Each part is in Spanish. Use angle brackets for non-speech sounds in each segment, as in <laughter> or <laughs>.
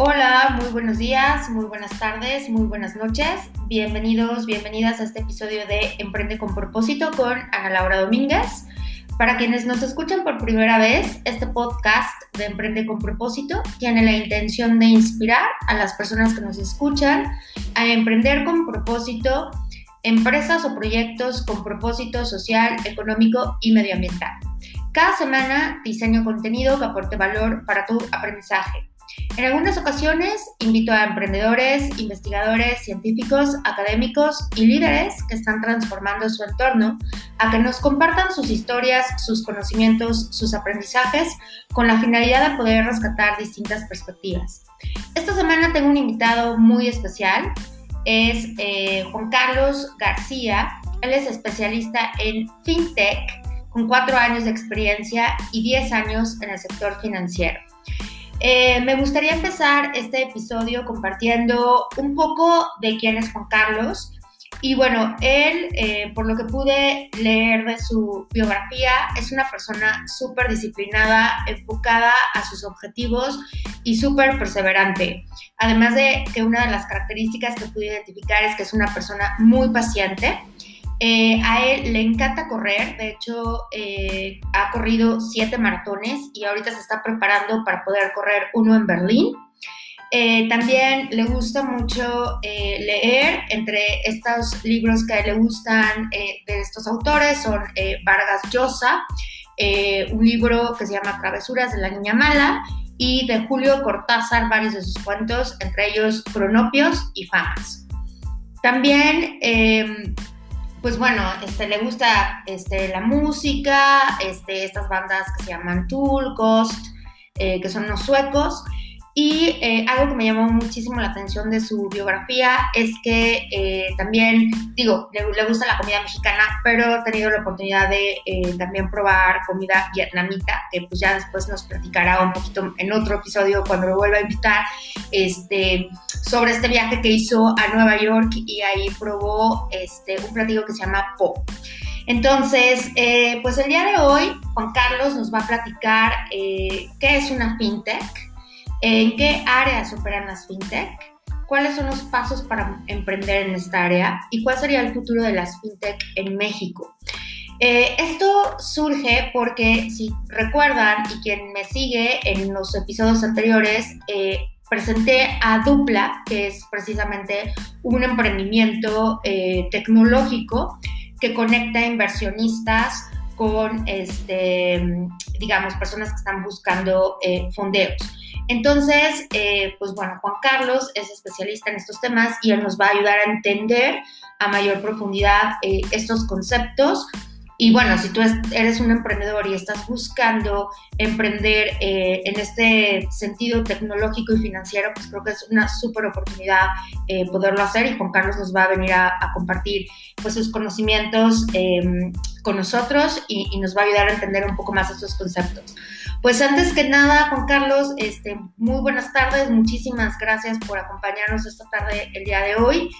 Hola, muy buenos días, muy buenas tardes, muy buenas noches. Bienvenidos, bienvenidas a este episodio de Emprende con propósito con Ana Laura Domínguez. Para quienes nos escuchan por primera vez, este podcast de Emprende con propósito tiene la intención de inspirar a las personas que nos escuchan a emprender con propósito empresas o proyectos con propósito social, económico y medioambiental. Cada semana diseño contenido que aporte valor para tu aprendizaje. En algunas ocasiones invito a emprendedores, investigadores, científicos, académicos y líderes que están transformando su entorno a que nos compartan sus historias, sus conocimientos, sus aprendizajes con la finalidad de poder rescatar distintas perspectivas. Esta semana tengo un invitado muy especial, es eh, Juan Carlos García, él es especialista en FinTech con cuatro años de experiencia y 10 años en el sector financiero. Eh, me gustaría empezar este episodio compartiendo un poco de quién es Juan Carlos. Y bueno, él, eh, por lo que pude leer de su biografía, es una persona súper disciplinada, enfocada a sus objetivos y súper perseverante. Además de que una de las características que pude identificar es que es una persona muy paciente eh, a él le encanta correr, de hecho eh, ha corrido siete maratones y ahorita se está preparando para poder correr uno en Berlín. Eh, también le gusta mucho leer, entre estos libros que le gustan de estos autores son Vargas Llosa, un libro que se llama Travesuras de la Niña Mala y de Julio Cortázar varios de sus cuentos, entre ellos Cronopios y Famas. También pues bueno, este, le gusta este, la música, este, estas bandas que se llaman Tool, Ghost, eh, que son unos suecos, y eh, algo que me llamó muchísimo la atención de su biografía es que eh, también, digo, le, gusta la comida mexicana, pero ha tenido la oportunidad de eh, también probar comida vietnamita, que pues ya después nos platicará un poquito en otro episodio cuando lo vuelva a invitar, este, sobre este viaje que hizo a Nueva York y ahí probó este, un platillo que se llama Po. Entonces, pues el día de hoy, Juan Carlos nos va a platicar qué es una fintech ¿En qué áreas operan las fintech? ¿Cuáles son los pasos para emprender en esta área? ¿Y cuál sería el futuro de las fintech en México? Eh, esto surge porque, si recuerdan, y quien me sigue en los episodios anteriores, eh, presenté a Dupla, que es precisamente un emprendimiento eh, tecnológico que conecta inversionistas con, este, digamos, personas que están buscando fondeos. Entonces, eh, pues bueno, Juan Carlos es especialista en estos temas y él nos va a ayudar a entender a mayor profundidad eh, estos conceptos. Y bueno, si tú eres un emprendedor y estás buscando emprender eh, en este sentido tecnológico y financiero, pues creo que es una súper oportunidad poderlo hacer y Juan Carlos nos va a venir a, compartir pues, sus conocimientos con nosotros y, y nos va a ayudar a entender un poco más estos conceptos. Pues antes que nada, Juan Carlos, este, muy buenas tardes, muchísimas gracias por acompañarnos esta tarde, el día de hoy.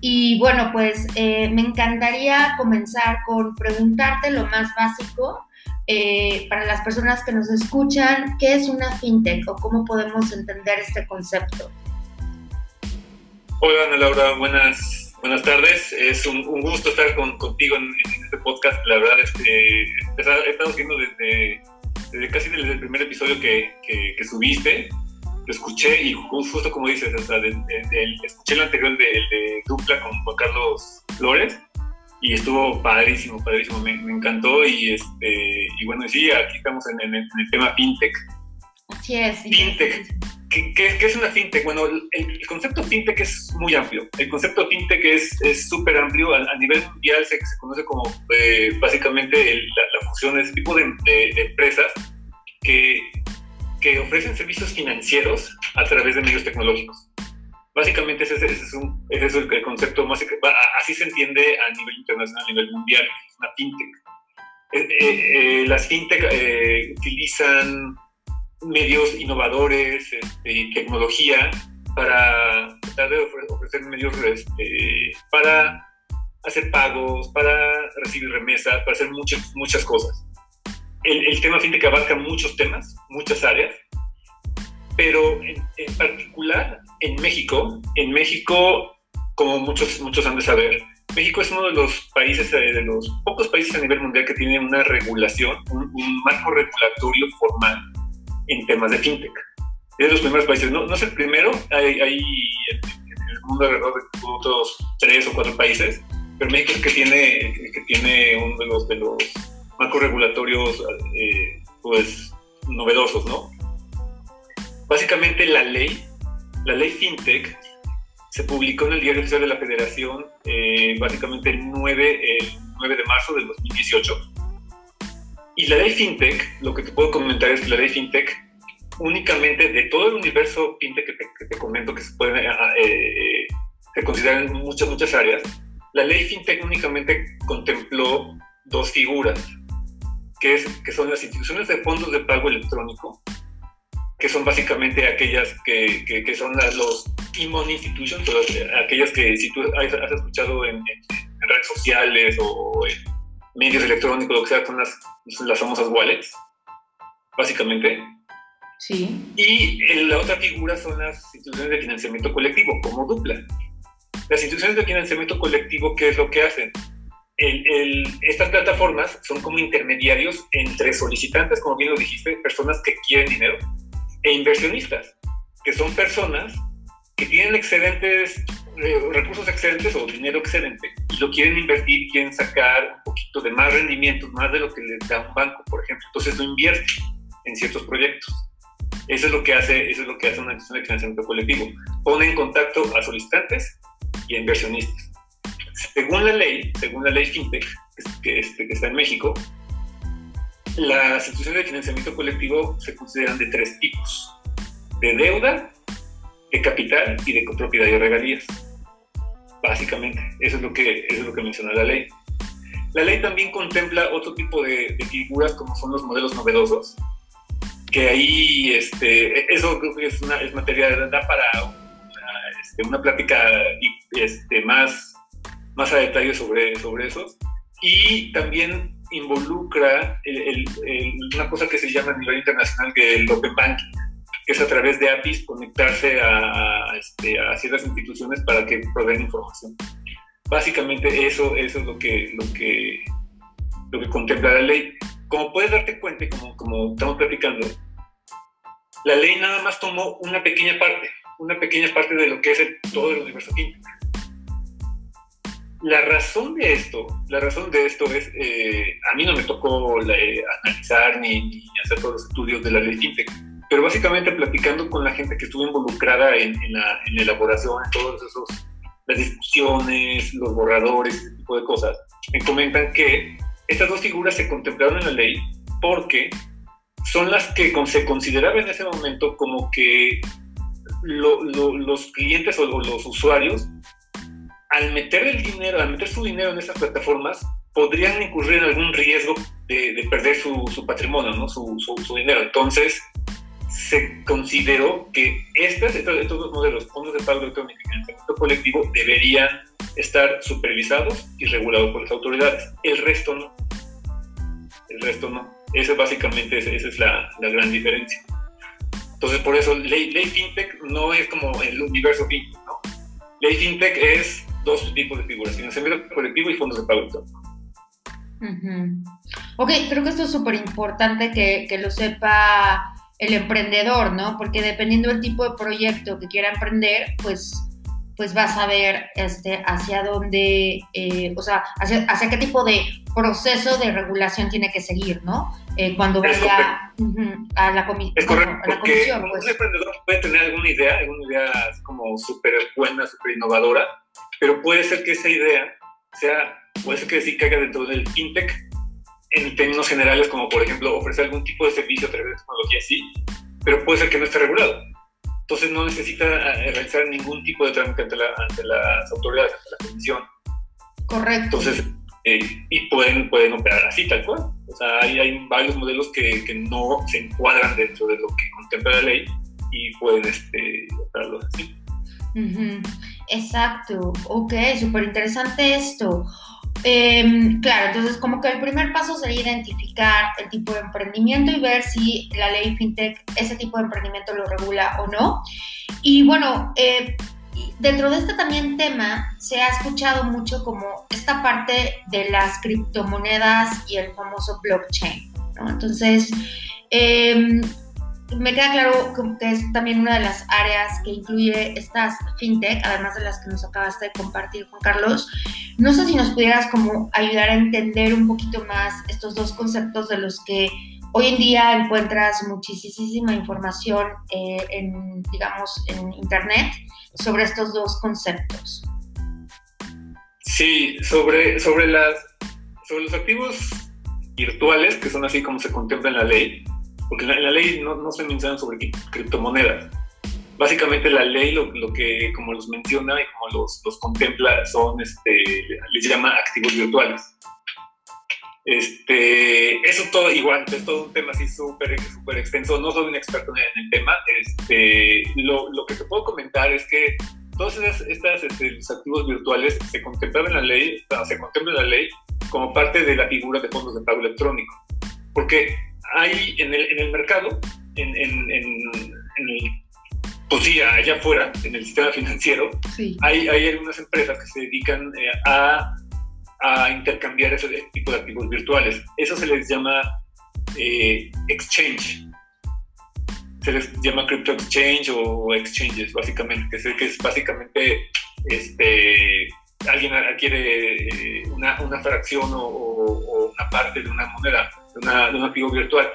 Y bueno, pues eh, me encantaría comenzar con preguntarte lo más básico eh, para las personas que nos escuchan, ¿qué es una fintech o cómo podemos entender este concepto? Hola Ana Laura, buenas, buenas tardes. Es un, gusto estar contigo en, este podcast. La verdad es que he estado siguiendo desde desde casi desde el primer episodio que, que, subiste, lo escuché y justo como dices, o sea, escuché el anterior de, de Dupla con Juan Carlos Flores y estuvo padrísimo, padrísimo, me, encantó y, este, y bueno, sí, aquí estamos en, el tema fintech. Así es. Fintech. ¿Qué, qué, es una fintech? Bueno, el, concepto fintech es muy amplio. El concepto fintech es súper amplio. A, nivel mundial se, se conoce como eh, básicamente la, la, fusión de ese tipo de, empresas que, que, ofrecen servicios financieros a través de medios tecnológicos. Básicamente ese, es, un, ese es, el concepto más... Así se entiende a nivel internacional, a nivel mundial, es una fintech. Eh, eh, las fintech utilizan medios innovadores este, tecnología para tratar de ofrecer medios este, para hacer pagos, para recibir remesas, para hacer muchas, muchas cosas. El, el tema fintech abarca muchos temas, muchas áreas, pero en, particular en México, en México, como muchos, muchos han de saber, México es uno de los países, eh, de los pocos países a nivel mundial que tiene una regulación, un, marco regulatorio formal en temas de fintech. Es de los primeros países, no, no es el primero, hay, hay en, el mundo alrededor de otros tres o cuatro países, pero México es que tiene, que tiene uno de los, de los marcos regulatorios eh, pues novedosos, ¿no? Básicamente la ley, la ley FinTech, se publicó en el Diario Oficial de la Federación eh, básicamente el 9, el 9 de marzo del 2018. Y la ley FinTech, lo que te puedo comentar es que la ley FinTech únicamente de todo el universo FinTech que te, comento que se puede eh, se consideran muchas, muchas áreas, la ley FinTech únicamente contempló dos figuras, que, es, que son las instituciones de fondos de pago electrónico que son básicamente aquellas que, que, son las, los e institutions, aquellas que si tú has, escuchado en, redes sociales o en medios electrónicos, lo que sea, son las, las famosas wallets, básicamente. Sí. Y la otra figura son las instituciones de financiamiento colectivo, como Dupla. Las instituciones de financiamiento colectivo, ¿qué es lo que hacen? El, el, estas plataformas son como intermediarios entre solicitantes, como bien lo dijiste, personas que quieren dinero, e inversionistas, que son personas que tienen excedentes, eh, recursos excedentes o dinero excedente y lo quieren invertir, quieren sacar un poquito de más rendimiento, más de lo que les da un banco, por ejemplo. Entonces lo invierte en ciertos proyectos. Eso es lo que hace, eso es lo que hace una institución de financiamiento colectivo. Pone en contacto a solicitantes y a inversionistas. Según la ley, según la ley FinTech, que, este, que está en México, las instituciones de financiamiento colectivo se consideran de tres tipos, de deuda, de capital y de copropiedad y regalías. Básicamente, eso es lo que, es lo que menciona la ley. La ley también contempla otro tipo de, figuras como son los modelos novedosos, que ahí este, eso es, una, es materia da para una, este, una plática este, más, más a detalle sobre, sobre esos. Y también involucra una cosa que se llama a nivel internacional que el Open Banking, que es a través de APIs conectarse a, este, a ciertas instituciones para que proveen información. Básicamente eso, eso es lo que, lo, que, lo que contempla la ley. Como puedes darte cuenta, como, como estamos platicando, la ley nada más tomó una pequeña parte, una pequeña parte de lo que es todo el universo químico la razón de esto, la razón de esto es, eh, a mí no me tocó eh, analizar ni, hacer todos los estudios de la ley FinTech, pero básicamente platicando con la gente que estuvo involucrada en, la, elaboración, en todos esos, las discusiones, los borradores, ese tipo de cosas, me comentan que estas dos figuras se contemplaron en la ley porque son las que se consideraba en ese momento como que los clientes o los usuarios al meter el dinero, al meter su dinero en esas plataformas, podrían incurrir en algún riesgo de, perder su, patrimonio, ¿no? Su, dinero. Entonces, se consideró que estos, estos dos modelos, fondos de pago electrónico y financiamiento colectivo, deberían estar supervisados y regulados por las autoridades. El resto no. El resto no. Esa básicamente esa es la, gran diferencia. Entonces, por eso, ley, ley FinTech no es como el universo FinTech, ¿no? Ley FinTech es dos tipos de figuras, financiamiento colectivo y fondos de pago electrónico. Ok, creo que esto es súper importante que, que, lo sepa el emprendedor, ¿no? Porque dependiendo del tipo de proyecto que quiera emprender, pues, pues va a saber este, hacia dónde, eh, o sea, hacia, hacia, qué tipo de proceso de regulación tiene que seguir, ¿no? Eh, cuando vaya a la, comisión. es correcto, porque pues. Un emprendedor puede tener alguna idea, alguna idea como súper buena, súper innovadora, pero puede ser que esa idea sea, puede ser que sí caiga dentro del fintech en términos generales, como por ejemplo ofrecer algún tipo de servicio a través de tecnología, sí, pero puede ser que no esté regulado. Entonces no necesita eh, realizar ningún tipo de trámite ante, las autoridades, ante la comisión. Correcto. Entonces, eh, y pueden, pueden operar así, tal cual. O sea, hay, hay varios modelos que, que, no se encuadran dentro de lo que contempla la ley y pueden este, operarlos así. Exacto, ok, súper interesante esto. Em, claro, entonces como que el primer paso sería identificar el tipo de emprendimiento y ver si la ley FinTech ese tipo de emprendimiento lo regula o no. Y bueno, eh, dentro de este también tema se ha escuchado mucho como esta parte de las criptomonedas y el famoso blockchain. Entonces, eh, me queda claro que es también una de las áreas que incluye estas fintech, además de las que nos acabaste de compartir, Juan Carlos. No sé si nos pudieras como ayudar a entender un poquito más estos dos conceptos de los que hoy en día encuentras muchísima información eh, en, digamos, en Internet sobre estos dos conceptos. Sí, sobre, sobre, las, sobre los activos virtuales, que son así como se contempla en la ley, porque en la, ley no, no, se mencionan sobre criptomonedas. Básicamente la ley lo, lo, que, como los menciona y como los, los contempla, son, este, les llama activos virtuales. Este, eso todo igual, es todo un tema así súper súper extenso, no soy un experto en el tema, este, lo, lo que te puedo comentar es que todos estos este, activos virtuales se contemplan en la ley, se contempla en la ley como parte de la figura de fondos de pago electrónico, porque hay en el, en el mercado, en, en, en, el, pues sí, allá afuera, en el sistema financiero, hay, hay algunas empresas que se dedican eh, a, a, intercambiar ese tipo de activos virtuales. Eso se les llama eh, exchange. Se les llama crypto exchange o exchanges, básicamente, que es, que es básicamente este, alguien adquiere eh, una, una fracción o, o, una parte de una moneda de, un activo virtual.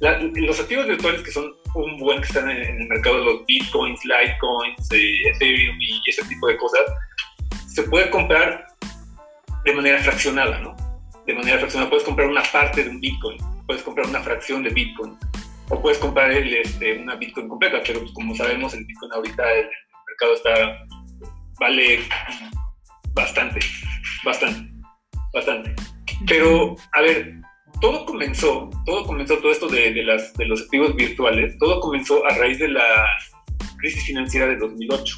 los activos virtuales que son un buen que están en, el mercado, los bitcoins, litecoins, eh, ethereum y ese tipo de cosas, se puede comprar de manera fraccionada, ¿no? De manera fraccionada. Puedes comprar una parte de un bitcoin, puedes comprar una fracción de bitcoin, o puedes comprar el, este, una bitcoin completa, pero pues, como sabemos, el bitcoin ahorita el, el mercado está, vale bastante, bastante, bastante. Pero, a ver, todo comenzó, todo comenzó, todo esto de, las, de los activos virtuales, todo comenzó a raíz de la crisis financiera de 2008.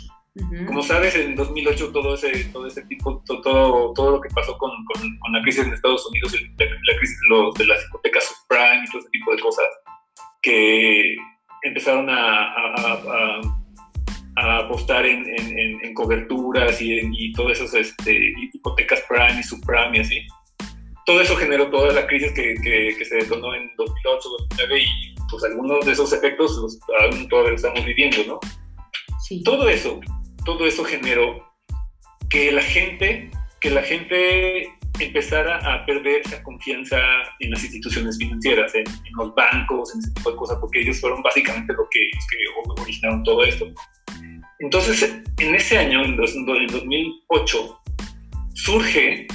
Como sabes, en 2008 todo ese, todo ese tipo, todo, todo, lo que pasó con, con, la crisis en Estados Unidos, la, crisis de, los, de, las hipotecas subprime y todo ese tipo de cosas, que empezaron a, a, a, apostar en, en, en, coberturas y, y todas esas este, hipotecas prime y subprime y así todo eso generó toda la crisis que, que, se detonó en 2008, 2009 y pues algunos de esos efectos los, aún todavía estamos viviendo, ¿no? Sí. Todo eso, todo eso generó que la gente, que la gente empezara a perder esa confianza en las instituciones financieras, en, los bancos, en ese tipo de cosas, porque ellos fueron básicamente lo que, que originaron todo esto. Entonces, en ese año, en 2008, surge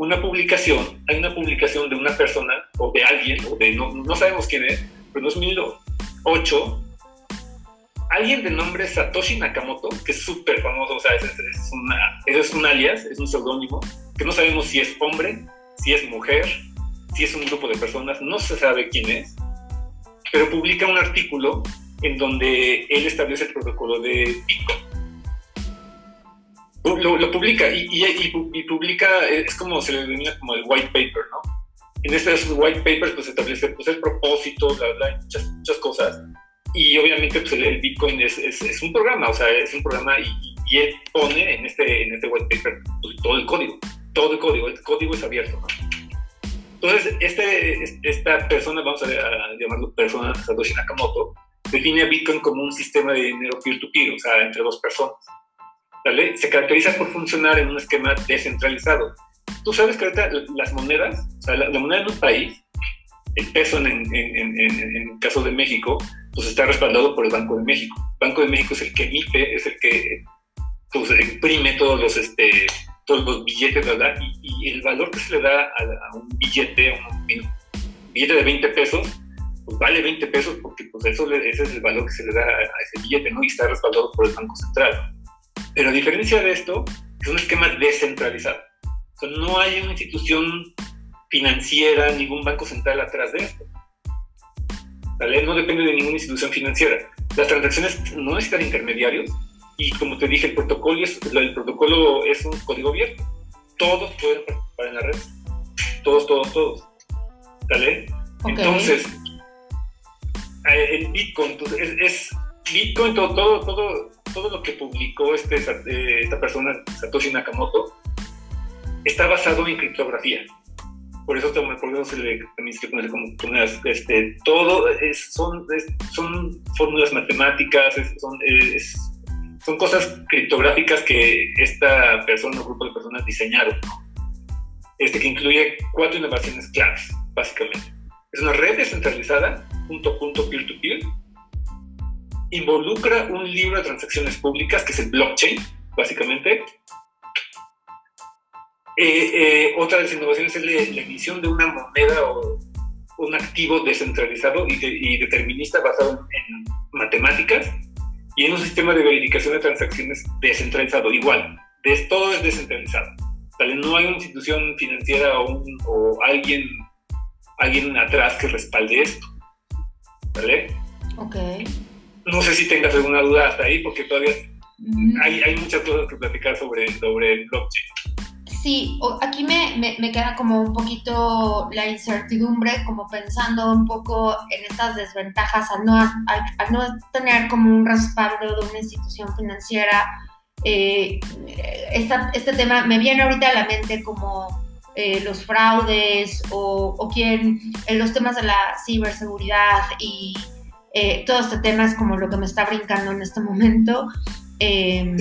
una publicación, hay una publicación de una persona o de alguien, o de no, no sabemos quién es, pero en 2008, alguien de nombre Satoshi Nakamoto, que es súper famoso, o sea, es, es, un alias, es un seudónimo, que no sabemos si es hombre, si es mujer, si es un grupo de personas, no se sabe quién es, pero publica un artículo en donde él establece el protocolo de Bitcoin lo, publica y, y, publica, es como se le denomina como el white paper, ¿no? En estos white papers pues establece pues, el propósito, muchas, muchas cosas. Y obviamente pues, el, Bitcoin es, es, un programa, o sea, es un programa y, y, él pone en este, en este white paper pues, todo el código, todo el código, el código es abierto, ¿no? Entonces, este, esta persona, vamos a, a llamarlo persona, Satoshi Nakamoto, define a Bitcoin como un sistema de dinero peer-to-peer, -peer, o sea, entre dos personas se caracteriza por funcionar en un esquema descentralizado. Tú sabes que ahorita las monedas, o sea, la, moneda de un país, el peso en, en, en, en, el caso de México, pues está respaldado por el Banco de México. El Banco de México es el que emite, es el que pues, imprime todos los, este, todos los billetes, ¿verdad? Y, el valor que se le da a, un billete, a un, billete de 20 pesos, pues vale 20 pesos porque pues eso, ese es el valor que se le da a, a ese billete, ¿no? Y está respaldado por el Banco Central. Pero a diferencia de esto, es un esquema descentralizado. O sea, no hay una institución financiera, ningún banco central atrás de esto. ¿Vale? No depende de ninguna institución financiera. Las transacciones no necesitan intermediarios y como te dije, el protocolo es, el protocolo es un código abierto. Todos pueden para en la red. Todos, todos, todos. ¿Vale? Entonces, eh, el Bitcoin pues, es, Bitcoin, todo, todo, todo, todo lo que publicó este, eh, esta persona, Satoshi Nakamoto, está basado en criptografía. Por eso, por eso se le, también se le como este, todo es, son, son fórmulas matemáticas, son, son cosas criptográficas que esta persona o grupo de personas diseñaron, este, que incluye cuatro innovaciones claves, básicamente. Es una red descentralizada, punto punto peer-to-peer, involucra un libro de transacciones públicas, que es el blockchain, básicamente, eh, eh, otra de las innovaciones es la, emisión de una moneda o un activo descentralizado y, determinista basado en, matemáticas y en un sistema de verificación de transacciones descentralizado. Igual, todo es descentralizado. No hay una institución financiera o, alguien, alguien atrás que respalde esto. ¿Vale? Ok. No sé si tengas alguna duda hasta ahí, porque todavía hay, hay, muchas cosas que platicar sobre, sobre el blockchain. Sí, aquí me, me, queda como un poquito la incertidumbre, como pensando un poco en estas desventajas al no, al, no tener como un respaldo de una institución financiera. Eh, este tema me viene ahorita a la mente como eh, los fraudes o, o quien, en los temas de la ciberseguridad y eh, todo este tema es como lo que me está brincando en este momento. Em,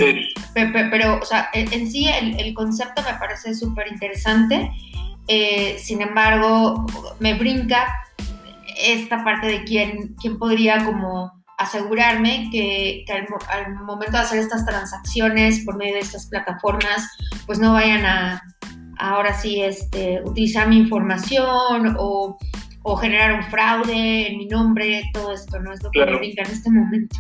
pero, o sea, en, sí el, concepto me parece súper interesante. Eh, sin embargo, me brinca esta parte de quién, quién podría como asegurarme que, al, momento de hacer estas transacciones por medio de estas plataformas, pues no vayan a ahora sí este, utilizar mi información o, o generar un fraude en mi nombre, todo esto, ¿no? Es lo que me brinca en este momento.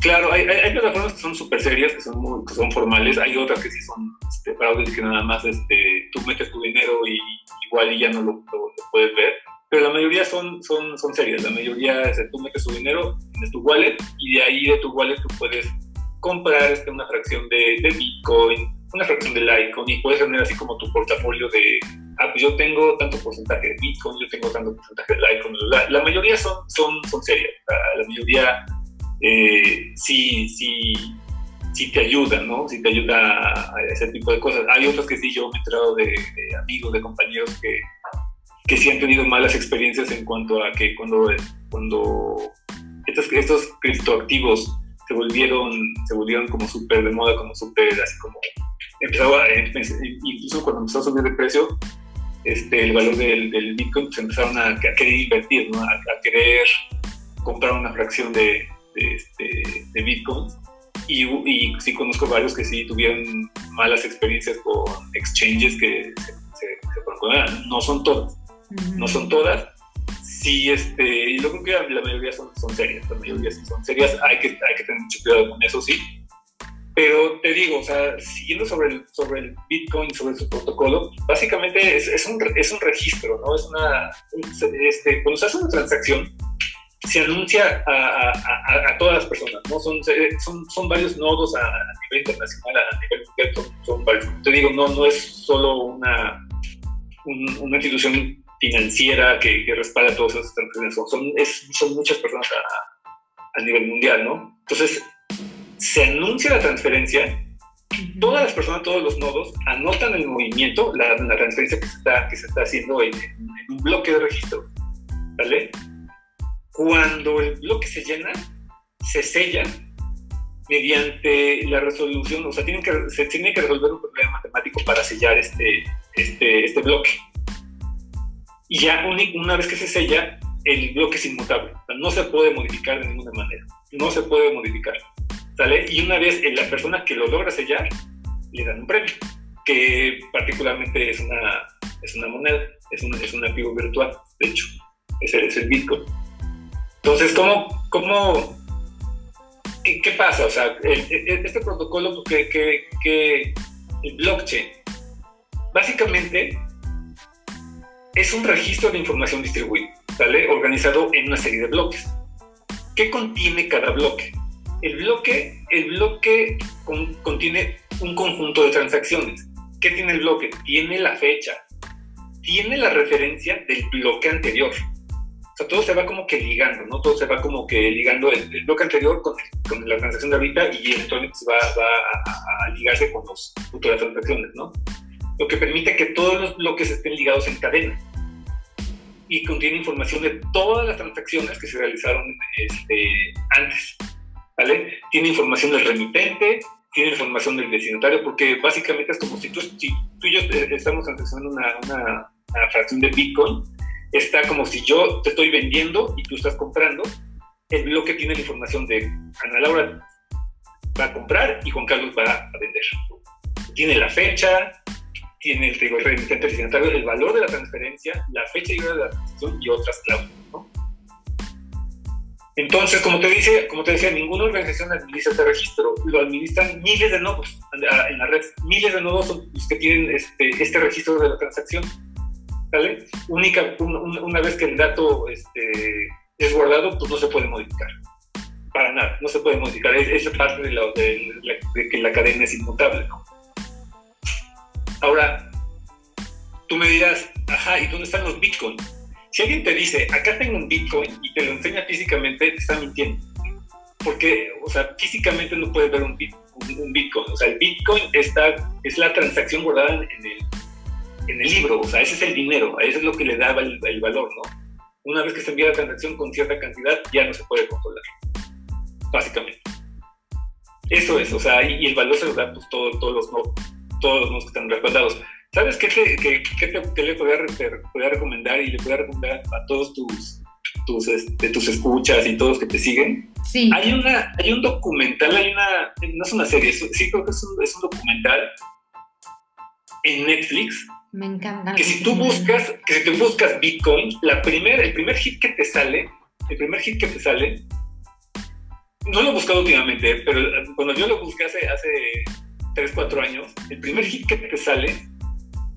Claro, hay, hay, plataformas que son súper serias, que son, muy, que son formales, hay otras que sí son este, fraudes que nada más este, tú metes tu dinero y igual y ya no lo, puedes ver, pero la mayoría son, son, son serias, la mayoría es tú metes tu dinero, en tu wallet y de ahí de tu wallet tú puedes comprar este, una fracción de, de Bitcoin, una fracción de Litecoin y puedes tener así como tu portafolio de, ah, pues yo tengo tanto porcentaje de Bitcoin, yo tengo tanto porcentaje de Litecoin, la, la mayoría son, son, son serias, la mayoría eh, sí, sí, sí te ayuda, ¿no? Sí te ayuda a, ese tipo de cosas. Hay otros que sí, yo me he enterado de, amigos, de compañeros que, que sí han tenido malas experiencias en cuanto a que cuando, cuando estos, estos criptoactivos se volvieron, se volvieron como súper de moda, como súper, así como, empezaba, incluso cuando empezó a subir de precio, este, el valor del, del Bitcoin, se pues empezaron a, querer invertir, ¿no? a, querer comprar una fracción de, de, este, de Bitcoin. Y, y, sí conozco varios que sí tuvieron malas experiencias con exchanges que se, se, No son todas, no son todas. Sí, este, y yo creo que la mayoría son, son serias, la mayoría sí son serias. Hay que, hay que tener mucho cuidado con eso, sí. Pero te digo, o sea, siguiendo sobre el, sobre el Bitcoin, sobre su protocolo, básicamente es, es, un, es un registro, ¿no? Es una, este, cuando se hace una transacción, se anuncia a, a, todas las personas, ¿no? Son, son, son varios nodos a, nivel internacional, a nivel mundial, son, varios. Te digo, no, no es solo una, una institución financiera que, que respalda todas esas transacciones, son, son muchas personas a, nivel mundial, ¿no? Entonces, se anuncia la transferencia, todas las personas, todos los nodos anotan el movimiento, la, la transferencia que se está, que se está haciendo en, en un bloque de registro, ¿vale? Cuando el bloque se llena, se sella mediante la resolución, o sea, tienen que, se tiene que resolver un problema matemático para sellar este, este, este bloque. Y ya una vez que se sella, el bloque es inmutable, no se puede modificar de ninguna manera, no se puede modificar. ¿Sale? Y una vez la persona que lo logra sellar, le dan un premio, que particularmente es una, es una moneda, es un, es un activo virtual, de hecho, ese es el Bitcoin. Entonces, ¿cómo, cómo, qué, pasa? O sea, este protocolo que, que, el blockchain, básicamente es un registro de información distribuida, ¿vale? Organizado en una serie de bloques. ¿Qué contiene cada bloque? El bloque, el bloque contiene un conjunto de transacciones. ¿qué tiene el bloque? Tiene la fecha, tiene la referencia del bloque anterior. O sea, todo se va como que ligando, ¿no? Todo se va como que ligando el, bloque anterior con, la transacción de ahorita y electrónico va, va a, ligarse con los futuras transacciones, ¿no? Lo que permite que todos los bloques estén ligados en cadena y contiene información de todas las transacciones que se realizaron este, antes. Tiene información del remitente, tiene información del destinatario, porque básicamente es como si tú, y yo estamos transaccionando una, una, fracción de Bitcoin, está como si yo te estoy vendiendo y tú estás comprando, el bloque tiene la información de Ana Laura va a comprar y Juan Carlos va a vender. Tiene la fecha, tiene el, el remitente destinatario, el valor de la transferencia, la fecha y hora de la transacción y otras cláusulas. Entonces, como te, dice, como te decía, ninguna organización administra este registro, lo administran miles de nodos en la red, miles de nodos son los que tienen este, este registro de la transacción. ¿vale? Única, una vez que el dato este, es guardado, pues no se puede modificar. Para nada, no se puede modificar. Es, es parte de, de, que la cadena es inmutable. ¿no? Ahora, tú me dirás, ajá, ¿y dónde están los bitcoins? Si alguien te dice, acá tengo un Bitcoin y te lo enseña físicamente, te está mintiendo. Porque, o sea, físicamente no puedes ver un, Bitcoin. O sea, el Bitcoin está, es la transacción guardada en el, en el libro. O sea, ese es el dinero. Eso es lo que le daba el, valor, ¿no? Una vez que se envía la transacción con cierta cantidad, ya no se puede controlar. Básicamente. Eso es, o sea, y, el valor se lo da pues, todos los nodos, todos los que están respaldados. ¿Sabes qué, te, qué, qué, le podría, recomendar y le podría recomendar a todos tus, tus, este, tus escuchas y todos que te siguen? Sí. Hay, una, hay un documental, hay una, no es una serie, sí creo que es un, es un documental en Netflix. Me encanta. Que si tú buscas, que si tú buscas Bitcoin, la primer, el primer hit que te sale, el primer hit que te sale, no lo he buscado últimamente, pero cuando yo lo busqué hace, hace 3, 4 años, el primer hit que te sale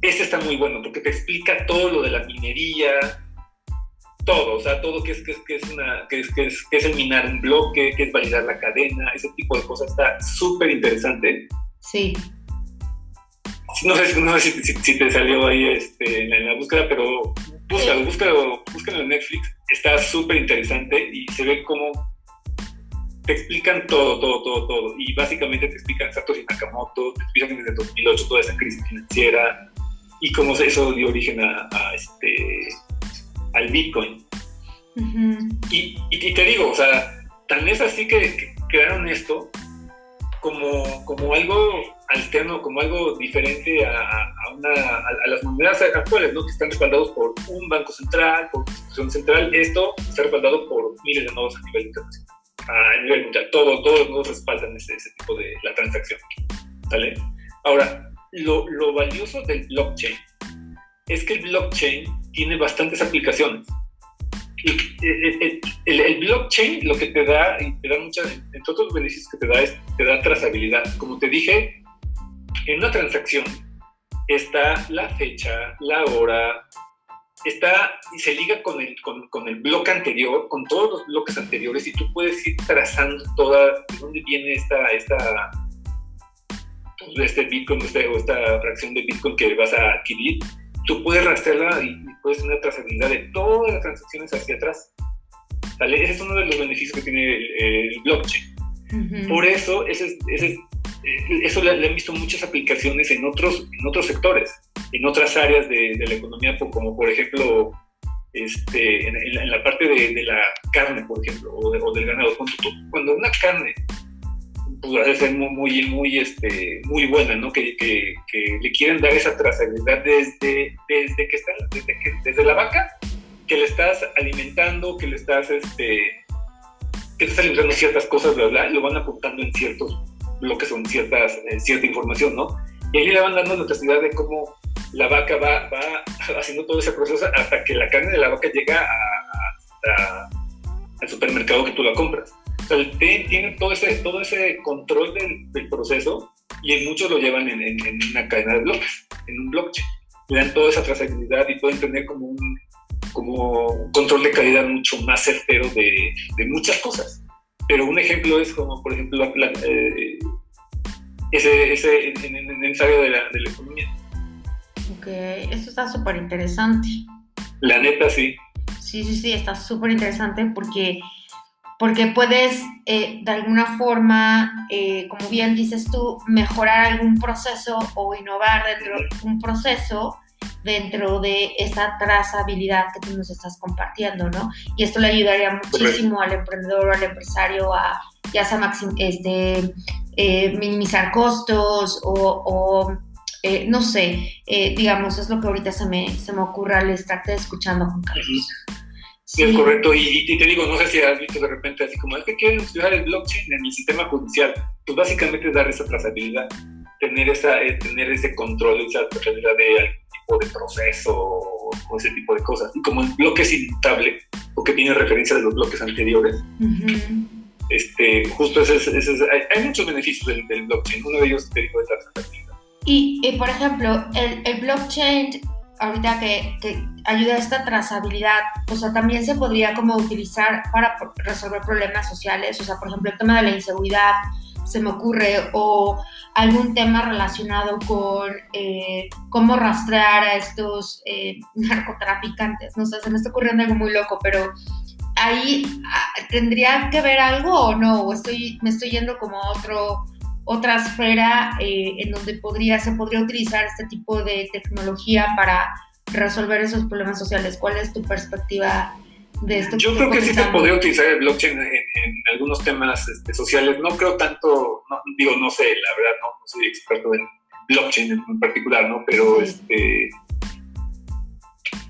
ese está muy bueno porque te explica todo lo de la minería, todo, o sea, todo que es, que es, que es, una, que es, que es, que es el minar un bloque, que es validar la cadena, ese tipo de cosas está súper interesante. Sí. No sé, no sé si, si, te salió ahí este, en, la, búsqueda, pero búscalo, búscalo, búscalo en Netflix, está súper interesante y se ve cómo te explican todo, todo, todo, todo. Y básicamente te explican Satoshi Nakamoto, te explican desde 2008 toda esa crisis financiera, y cómo eso dio origen a, este, al Bitcoin. y, y, te digo, o sea, tan es así que, crearon esto como, como algo alterno, como algo diferente a, a, una, a, las monedas actuales, ¿no? que están respaldados por un banco central, por una institución central. Esto está respaldado por miles de nodos a nivel internacional, a nivel mundial. Todos, todos los nodos respaldan ese, ese tipo de la transacción. ¿vale? Ahora, lo, lo valioso del blockchain es que el blockchain tiene bastantes aplicaciones. Y el, blockchain lo que te da, y te da muchas, entre otros beneficios que te da, es te da trazabilidad. Como te dije, en una transacción está la fecha, la hora, está y se liga con el, con, con, el bloque anterior, con todos los bloques anteriores, y tú puedes ir trazando toda, de dónde viene esta, esta este Bitcoin este, o esta fracción de Bitcoin que vas a adquirir, tú puedes rastrearla y puedes tener trazabilidad de todas las transacciones hacia atrás. Ese es uno de los beneficios que tiene el, blockchain. Por eso, ese, ese, eh, eso le, han visto muchas aplicaciones en otros, en otros sectores, en otras áreas de, la economía, como por ejemplo este, en, la, parte de, la carne, por ejemplo, o, del ganado. cuando una carne pues ser muy, muy, este, muy buena, ¿no? Que, que, que, le quieren dar esa trazabilidad desde, desde que está, desde, que, desde la vaca, que le estás alimentando, que le estás, este, que estás alimentando ciertas cosas, bla, bla, lo van apuntando en ciertos bloques son ciertas, eh, cierta información, ¿no? Y ahí le van dando la trazabilidad de cómo la vaca va, va <laughs> haciendo todo ese proceso hasta que la carne de la vaca llega a, al supermercado que tú la compras el tiene todo ese, todo ese control del, proceso y muchos lo llevan en, una cadena de bloques, en un blockchain. Le dan toda esa trazabilidad y pueden tener como un, como control de calidad mucho más certero de, muchas cosas. Pero un ejemplo es como, por ejemplo, la, eh, ese, ese, en, en, área de la, de la economía. Ok, esto está súper interesante. La neta, sí. Sí, sí, sí, está súper interesante porque, porque puedes eh, de alguna forma, eh, como bien dices tú, mejorar algún proceso o innovar dentro de un proceso dentro de esa trazabilidad que tú nos estás compartiendo, ¿no? Y esto le ayudaría muchísimo al emprendedor o al empresario a ya sea este, eh, minimizar costos o, eh, no sé, eh, digamos, es lo que ahorita se me, se me ocurre al estarte escuchando, Juan Carlos. Sí, es correcto. Y, te digo, no sé si has visto de repente así como es que quieren estudiar el blockchain en el sistema judicial. Pues básicamente es dar esa trazabilidad, tener, esa, tener ese control, esa trazabilidad de de proceso o ese tipo de cosas. Y como el bloque es inmutable, porque tiene referencia de los bloques anteriores, este, justo ese, hay, muchos beneficios del, blockchain. Uno de ellos te digo es la Y, y, por ejemplo, el, el blockchain, ahorita que, que, ayuda a esta trazabilidad, o sea, también se podría como utilizar para resolver problemas sociales, o sea, por ejemplo, el tema de la inseguridad, se me ocurre, o algún tema relacionado con eh, cómo rastrear a estos eh, <laughs> narcotraficantes. No sé, se me está ocurriendo algo muy loco, pero ahí ah, tendría que ver algo o no, o estoy, me estoy yendo como a otro, otra esfera eh, en donde podría, se podría utilizar este tipo de tecnología para resolver esos problemas sociales. ¿Cuál es tu perspectiva yo creo que sí se podría utilizar el blockchain en, algunos temas este, sociales. No creo tanto, digo, no sé, la verdad, no, soy experto en blockchain en, particular, ¿no? Pero este.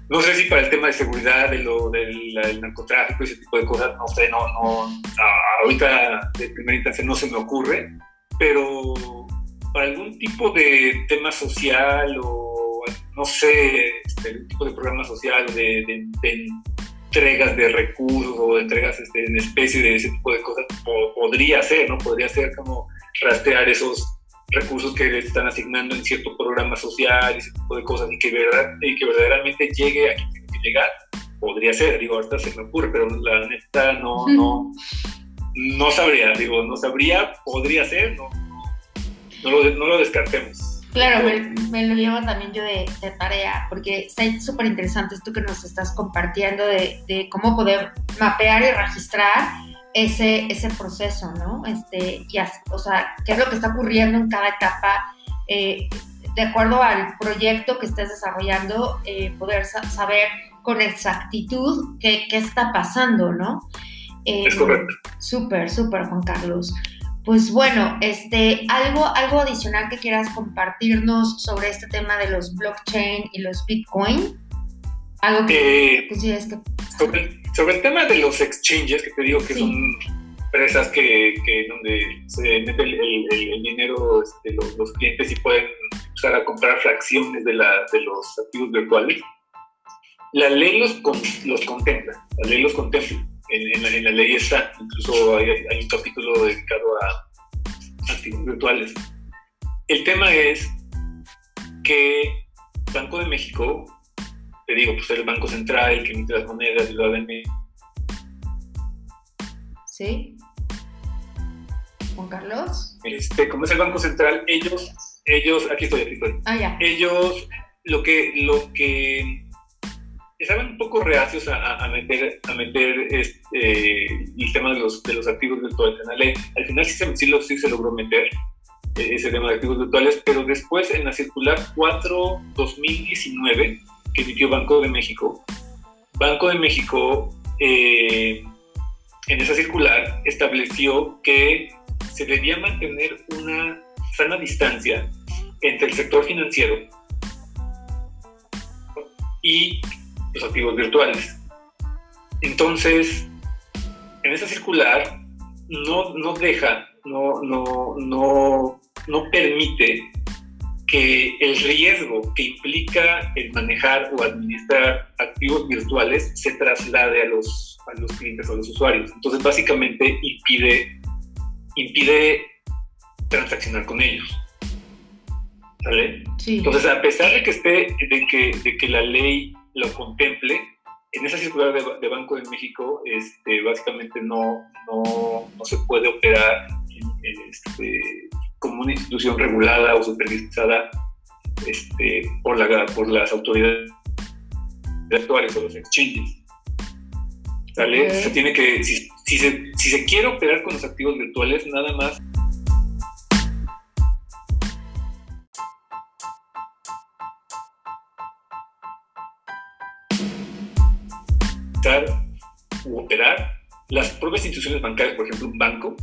No sé si para el tema de seguridad, de lo, del, narcotráfico, ese tipo de cosas, no sé, no, no, ahorita de primera instancia no se me ocurre, pero para algún tipo de tema social o, no sé, este, algún tipo de programa social, de, de entregas de recursos o entregas este, en especie de ese tipo de cosas, podría ser, ¿no? Podría ser como rastrear esos recursos que le están asignando en cierto programa social, ese tipo de cosas, y que, verdad, y que verdaderamente llegue a quien tiene que llegar. Podría ser, digo, ahorita se me ocurre, pero la neta no, no, <laughs> no sabría, digo, no sabría, podría ser, no, no, lo, descartemos. Claro, me, lo llevo también yo de, tarea, porque está súper interesante esto que nos estás compartiendo de, cómo poder mapear y registrar ese, ese proceso, ¿no? Este, y o sea, qué es lo que está ocurriendo en cada etapa, eh, de acuerdo al proyecto que estés desarrollando, eh, poder saber con exactitud qué, qué está pasando, ¿no? Es correcto. Súper, súper, Juan Carlos. Pues bueno, este, algo, algo adicional que quieras compartirnos sobre este tema de los blockchain y los Bitcoin. Algo que, eh, que... Sobre, el tema de los exchanges, que te digo que son empresas que, que, donde se mete el, dinero este, los, los, clientes y pueden usar a comprar fracciones de, la, de los activos virtuales. La ley los, los contempla, la ley los contempla en, la, ley está, incluso hay, un capítulo dedicado a activos virtuales. El tema es que Banco de México, te digo, pues el Banco Central, el que emite las monedas y lo ADN. Sí. Juan Carlos. Este, como es el Banco Central, ellos, ellos, aquí estoy, aquí estoy. Ah, ya. Ellos, lo que, lo que estaban un poco reacios a, meter, este, el tema de los, activos virtuales en la ley. Al final sí se, sí, sí se logró meter eh, ese tema de activos virtuales, pero después en la circular 4-2019 que emitió Banco de México, Banco de México eh, en esa circular estableció que se debía mantener una sana distancia entre el sector financiero y los activos virtuales. Entonces, en esa circular no, no deja, no, no, no, no permite que el riesgo que implica el manejar o administrar activos virtuales se traslade a los, a los clientes o a los usuarios. Entonces, básicamente impide, impide transaccionar con ellos. ¿Sale? Entonces, a pesar de que esté, de que, de que la ley lo contemple, en esa circular de, Banco de México, este, básicamente no, no, no, se puede operar este, como una institución regulada o supervisada este, por, la, por las autoridades actuales o los exchanges. Se tiene que, si, se, si se quiere operar con los activos virtuales, nada más u operar las propias instituciones bancarias, por ejemplo, un banco,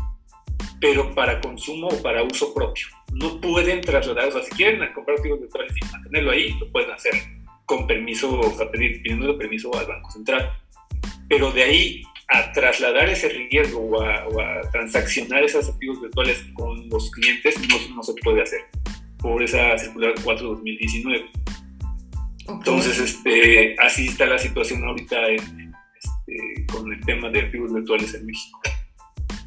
pero para consumo o para uso propio. No pueden trasladar, o sea, si quieren comprar activos virtuales y mantenerlo ahí, lo pueden hacer con permiso, o sea, pedir, pidiendo permiso al Banco Central. Pero de ahí a trasladar ese riesgo o a, transaccionar esos activos virtuales con los clientes no, no se puede hacer por esa circular 4-2019. Entonces, este, así está la situación ahorita en, este, con el tema de activos virtuales en México.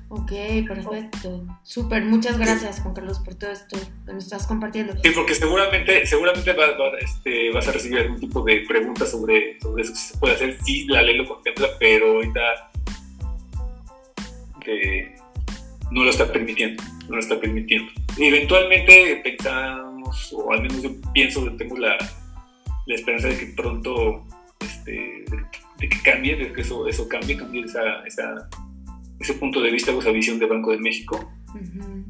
Ok, perfecto. Súper, muchas gracias Juan Carlos por todo esto que nos estás compartiendo. Sí, porque seguramente, seguramente este, vas a recibir algún tipo de preguntas sobre, sobre eso, si se puede hacer. Sí, la ley lo contempla, pero ahorita no lo está permitiendo, no lo está permitiendo. eventualmente pensamos, o al menos yo pienso, tengo la, la esperanza de que pronto, este, de, que cambie, de que eso, eso cambie, cambie esa, esa ese punto de vista, esa visión de Banco de México.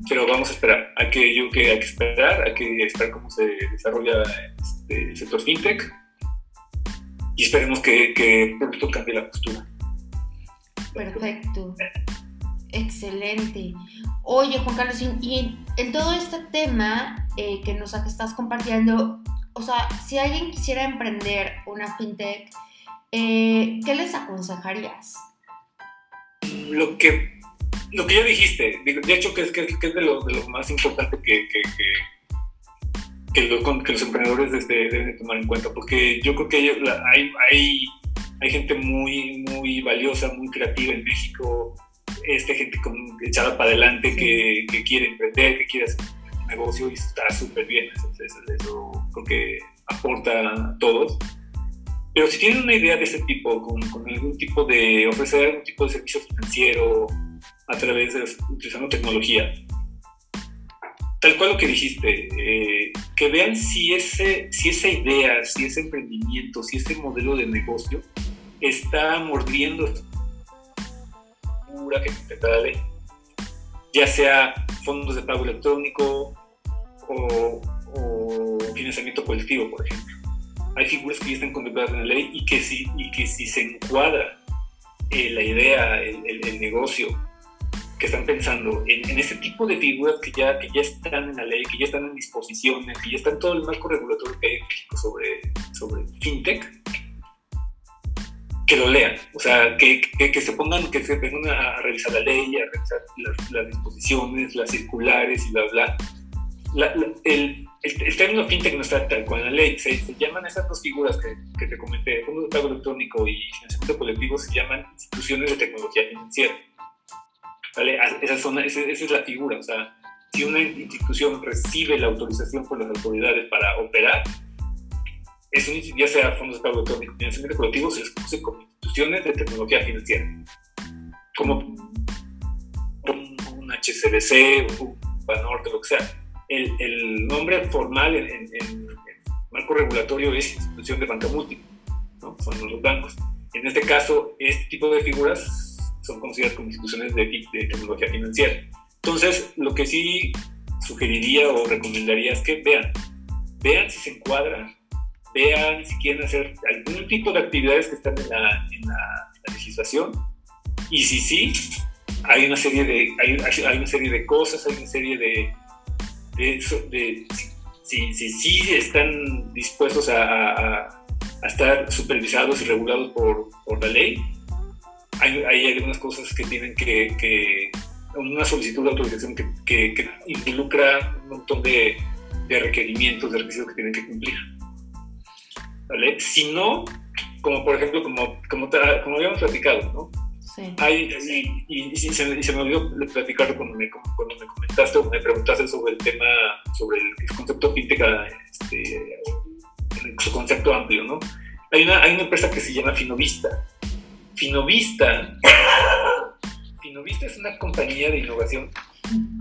Pero vamos a esperar. Hay que, yo que hay que esperar, hay que esperar cómo se desarrolla este, el sector fintech y esperemos que, que pronto cambie la postura. Perfecto. Excelente. Oye, Juan Carlos, y en todo este tema eh, que nos estás compartiendo, o sea, si alguien quisiera emprender una fintech, eh, ¿qué les aconsejarías? lo que, lo que ya dijiste, de hecho que es, que, es de, lo, de, lo, más importante que, que, que, los emprendedores este, deben tomar en cuenta, porque yo creo que hay, hay, hay gente muy, muy valiosa, muy creativa en México, este, gente con, echada para adelante que, quiere emprender, que quiere hacer un negocio y está súper bien, eso, eso, creo que aporta a todos pero si tienen una idea de ese tipo, con, algún tipo de ofrecer algún tipo de servicio financiero a través de utilizando tecnología, tal cual lo que dijiste, eh, que vean si, ese, si esa idea, si ese emprendimiento, si ese modelo de negocio está mordiendo que intenta la ley, ya sea fondos de pago electrónico o financiamiento colectivo, por ejemplo hay figuras que ya están contempladas en la ley y que si, y que si se encuadra eh, la idea, el, negocio que están pensando en, en, ese tipo de figuras que ya, que ya están en la ley, que ya están en disposiciones, que ya están en todo el marco regulatorio que hay en México sobre, sobre fintech, que lo lean, o sea, que, que, se pongan, que se vengan a revisar la ley, a revisar las, disposiciones, las circulares y bla, bla. La, el, el, término fintech no está tal cual en la ley. Se, llaman esas dos figuras que, que te comenté, fondo de pago electrónico y financiamiento colectivo, se llaman instituciones de tecnología financiera. ¿Vale? Esa, son, esa, es la figura. O sea, si una institución recibe la autorización por las autoridades para operar, es un, ya sea fondos de pago electrónico, financiamiento colectivo, se les como instituciones de tecnología financiera. Como un HCBC, un Banorte, lo que sea el, nombre formal en, el marco regulatorio es institución de banca múltiple, ¿no? son los bancos. En este caso, este tipo de figuras son consideradas como instituciones de, de tecnología financiera. Entonces, lo que sí sugeriría o recomendaría es que vean, vean si se encuadran, vean si quieren hacer algún tipo de actividades que están en la, en la, legislación y si sí, hay una serie de, hay, hay, una serie de cosas, hay una serie de, de, si, si, si, están dispuestos a, a, estar supervisados y regulados por, por la ley, hay, hay, algunas cosas que tienen que, que una solicitud de autorización que, que, involucra un montón de, de, requerimientos, de requisitos que tienen que cumplir. ¿Vale? Si no, como por ejemplo, como, como, como habíamos platicado, ¿no? Y, se, me olvidó platicar cuando me, cuando me comentaste o me preguntaste sobre el tema, sobre el, concepto fintech, este, su concepto amplio, ¿no? Hay una, hay una empresa que se llama Finovista. Finovista Finovista es una compañía de innovación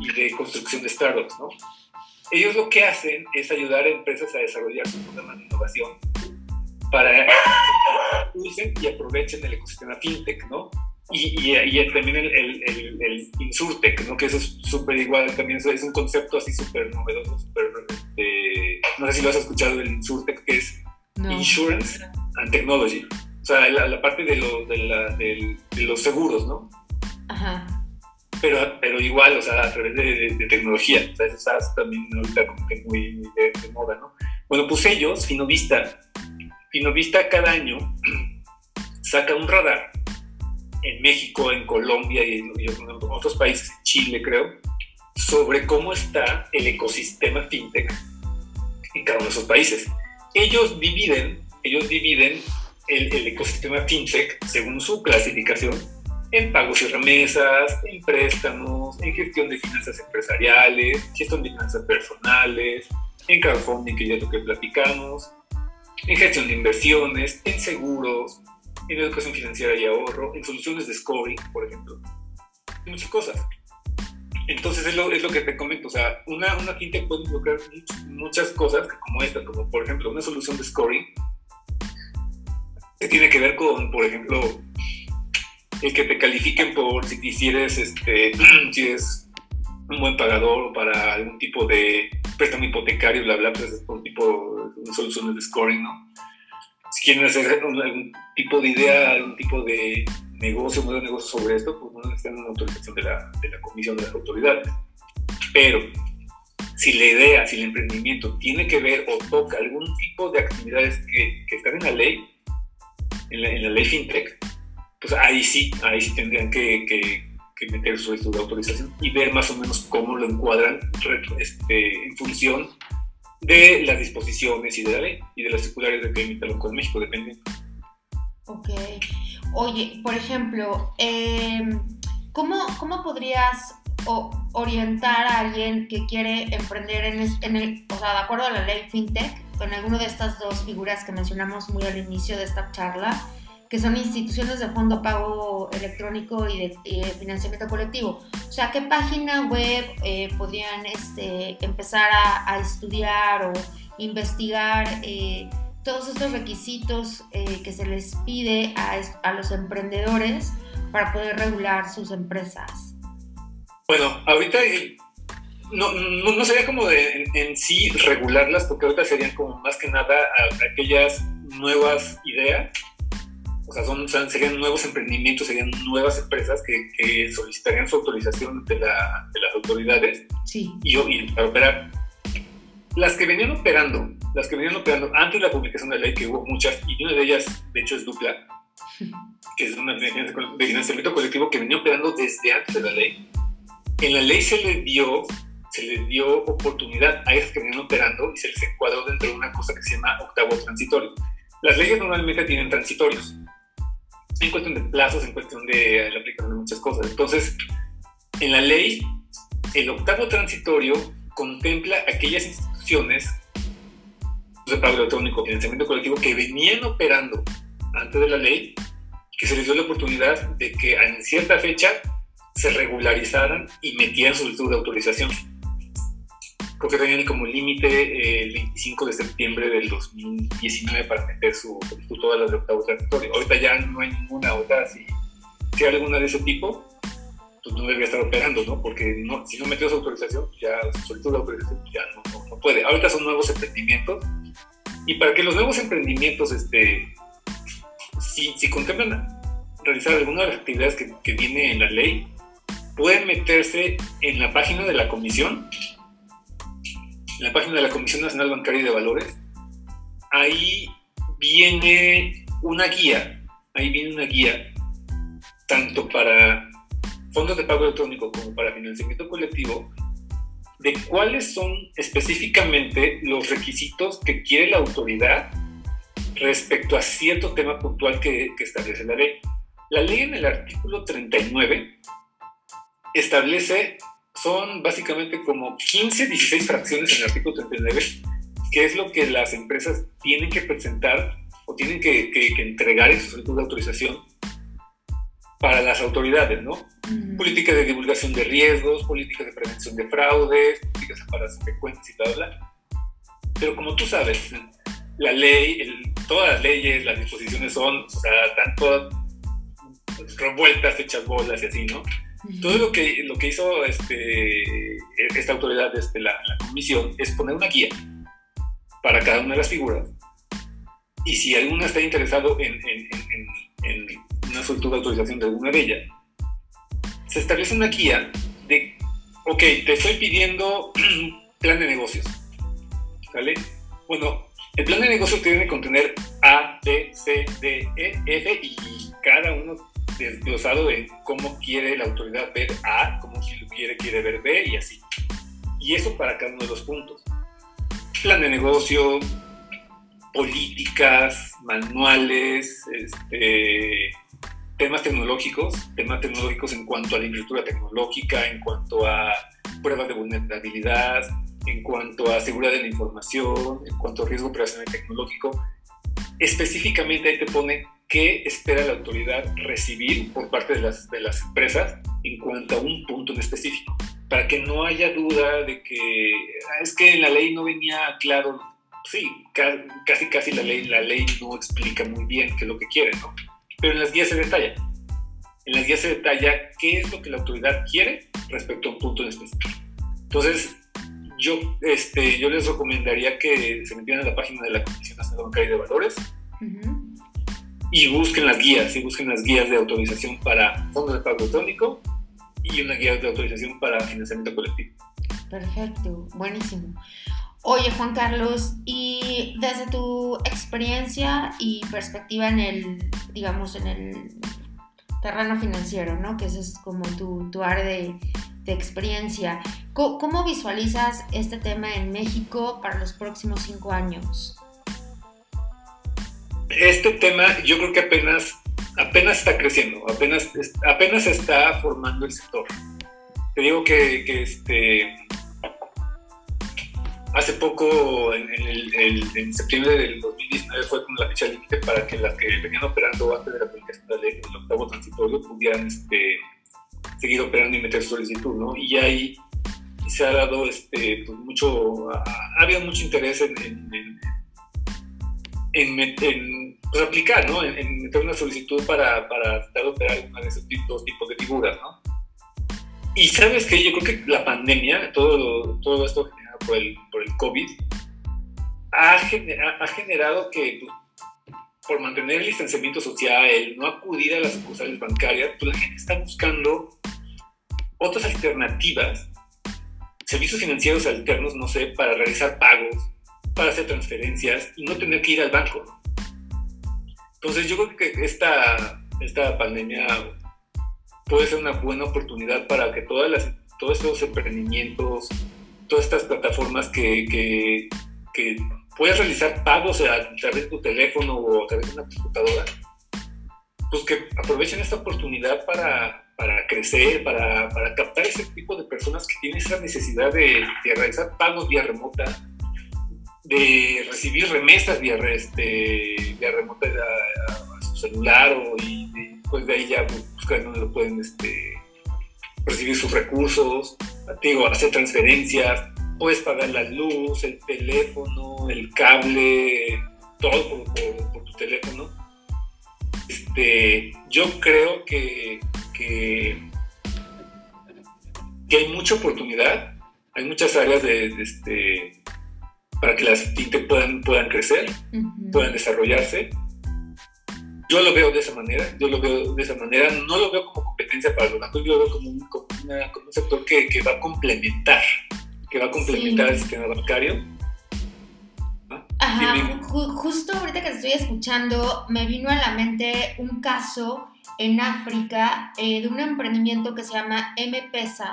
y de construcción de startups, ¿no? Ellos lo que hacen es ayudar a empresas a desarrollar sus programas de innovación para que usen y aprovechen el ecosistema fintech, ¿no? Y, y, también el, el, el, Insurtech, ¿no? Que eso es súper igual, también es un concepto así súper novedoso, súper... Este, no sé si lo has escuchado, el Insurtech, que es Insurance and Technology. O sea, la, parte de, lo, de, la, de, los seguros, ¿no? Ajá. Pero, pero igual, o sea, a través de, tecnología. O sea, eso está también ahorita como que muy, muy de, moda, ¿no? Bueno, pues ellos, Finovista, Finovista cada año <clears throat> saca un radar en México, en Colombia y en, otros países, Chile creo, sobre cómo está el ecosistema fintech en cada uno de esos países. Ellos dividen, ellos dividen el, ecosistema fintech según su clasificación en pagos y remesas, en préstamos, en gestión de finanzas empresariales, gestión de finanzas personales, en crowdfunding, que ya es lo que platicamos, en gestión de inversiones, en seguros, en educación financiera y ahorro, en soluciones de scoring, por ejemplo, muchas cosas. Entonces es lo, es lo que te comento, o sea, una, una fintech puede involucrar muchas cosas como esta, como por ejemplo una solución de scoring que tiene que ver con, por ejemplo, el que te califiquen por si quisieras, este, <clears throat> si eres un buen pagador para algún tipo de préstamo hipotecario, bla, bla, pues es por tipo de soluciones de scoring, ¿no? Si quieren hacer algún tipo de idea, algún tipo de negocio, modelo de negocio sobre esto, pues no necesitan una autorización de la, de la comisión de las autoridades. Pero si la idea, si el emprendimiento tiene que ver o toca algún tipo de actividades que, que están en la ley, en la, en la, ley FinTech, pues ahí sí, ahí sí tendrían que, que, que meter su estudio de autorización y ver más o menos cómo lo encuadran este, en función de las disposiciones y de la ley y de las circulares de que emite el de México, dependiendo. Ok. Oye, por ejemplo, em, ¿cómo, ¿cómo, podrías orientar a alguien que quiere emprender en, en, el, o sea, de acuerdo a la ley FinTech, con alguna de estas dos figuras que mencionamos muy al inicio de esta charla? Que son instituciones de fondo pago electrónico y de, financiamiento colectivo. O sea, ¿qué página web eh, podrían este, empezar a, estudiar o investigar eh, todos estos requisitos eh, que se les pide a, los emprendedores para poder regular sus empresas? Bueno, ahorita no, no, sería como de, en, sí regularlas, porque ahorita serían como más que nada aquellas nuevas ideas o sea, son, serían nuevos emprendimientos, serían nuevas empresas que, solicitarían su autorización de, la, de las autoridades sí. y, y, para operar. Las que venían operando, las que venían operando antes de la publicación de la ley, que hubo muchas, y una de ellas, de hecho, es Dupla, <laughs> que es una de financiamiento colectivo que venía operando desde antes de la ley. En la ley se le dio se les dio oportunidad a esas que venían operando y se les encuadró dentro de una cosa que se llama octavo transitorio. Las leyes normalmente tienen transitorios, en cuestión de plazos, en cuestión de la aplicación de muchas cosas. Entonces, en la ley, el octavo transitorio contempla aquellas instituciones de pago electrónico, financiamiento colectivo que venían operando antes de la ley, que se les dio la oportunidad de que en cierta fecha se regularizaran y metieran solicitud de autorización creo que tenían como límite eh, el 25 de septiembre del 2019 para meter su solicitud todas las de octavo territorio. Ahorita ya no hay ninguna otra, si, si hay alguna de ese tipo, pues no debería estar operando, ¿no? Porque si no metió su autorización, ya su solicitud de autorización ya no, no, puede. Ahorita son nuevos emprendimientos y para que los nuevos emprendimientos, este, si, si contemplan realizar alguna de las actividades que, que viene en la ley, pueden meterse en la página de la comisión en la página de la Comisión Nacional Bancaria y de Valores, ahí viene una guía, ahí viene una guía, tanto para fondos de pago electrónico como para financiamiento colectivo, de cuáles son específicamente los requisitos que quiere la autoridad respecto a cierto tema puntual que, que establece la ley. La ley en el artículo 39 establece son básicamente como 15, 16 fracciones en el artículo 39, que es lo que las empresas tienen que presentar o tienen que, entregar en su solicitud de autorización para las autoridades, ¿no? Políticas de divulgación de riesgos, políticas de prevención de fraudes, políticas de cuentas y bla, bla. Pero como tú sabes, la ley, todas las leyes, las disposiciones son, o sea, están todas revueltas, hechas bolas y así, ¿no? Todo lo que, lo que hizo este, esta autoridad, este, la, comisión, es poner una guía para cada una de las figuras. Y si alguno está interesado en, en, en, en una solicitud de autorización de alguna de ellas, se establece una guía de, ok, te estoy pidiendo <clears throat> plan de negocios. ¿Vale? Bueno, el plan de negocios tiene que contener A, B, C, D, E, F y cada uno desglosado en cómo quiere la autoridad ver A, cómo si lo quiere, quiere ver B y así. Y eso para cada uno de los puntos. Plan de negocio, políticas, manuales, este, temas tecnológicos, temas tecnológicos en cuanto a la infraestructura tecnológica, en cuanto a pruebas de vulnerabilidad, en cuanto a seguridad de la información, en cuanto a riesgo operacional tecnológico. Específicamente ahí te pone qué espera la autoridad recibir por parte de las, de las empresas en cuanto a un punto en específico, para que no haya duda de que ah, es que en la ley no venía claro, sí, casi casi la ley, la ley no explica muy bien qué es lo que quiere, ¿no? Pero en las guías se detalla. En las guías se detalla qué es lo que la autoridad quiere respecto a un punto en específico. Entonces, yo, este, yo les recomendaría que se metieran a la página de la Comisión Nacional Bancaria de Valores y busquen las guías, y busquen las guías de autorización para fondos de pago electrónico y una guía de autorización para financiamiento colectivo. Perfecto, buenísimo. Oye, Juan Carlos, y desde tu experiencia y perspectiva en el, digamos, en el terreno financiero, ¿no? Que ese es como tu, tu área de, de experiencia. ¿Cómo, ¿Cómo, visualizas este tema en México para los próximos cinco años? Este tema yo creo que apenas, apenas está creciendo, apenas, apenas está formando el sector. Te digo que, que este, hace poco, en, en, septiembre del 2019, fue como la fecha límite para que las que venían operando antes de la publicación de la ley, el octavo transitorio, pudieran este, seguir operando y meter solicitud, ¿no? Y ahí se ha dado este, pues mucho, ha, habido mucho interés en, en, pues aplicar, ¿no? En, meter una solicitud para, para tratar de operar una de esos dos tipos de figuras, ¿no? Y sabes que yo creo que la pandemia, todo, todo esto por el, por el COVID, ha, ha generado que pues, por mantener el distanciamiento social, el no acudir a las sucursales bancarias, pues la gente está buscando otras alternativas, servicios financieros alternos, no sé, para realizar pagos, para hacer transferencias y no tener que ir al banco. Entonces yo creo que esta, esta pandemia puede ser una buena oportunidad para que todas las, todos estos emprendimientos, todas estas plataformas que, que, realizar pagos a través de tu teléfono o a través de una computadora, pues que aprovechen esta oportunidad para, para crecer, para, para, captar ese tipo de personas que tienen esa necesidad de, de realizar pagos vía remota, de recibir remesas vía, este, vía remota a, su celular o, y, después de ahí ya buscar dónde lo pueden este, recibir sus recursos, digo, hacer transferencias, puedes pagar la luz, el teléfono, el cable, todo por, tu teléfono. Este, yo creo que, que, hay mucha oportunidad, hay muchas áreas de, este, para que las fintech puedan, puedan crecer, puedan desarrollarse. Yo lo veo de esa manera, yo lo veo de esa manera, no lo veo como competencia para los bancos, yo lo veo como un, sector que, que, va a complementar, que va a complementar el sistema bancario. Ajá, justo ahorita que te estoy escuchando, me vino a la mente un caso en África eh, de un emprendimiento que se llama M-Pesa.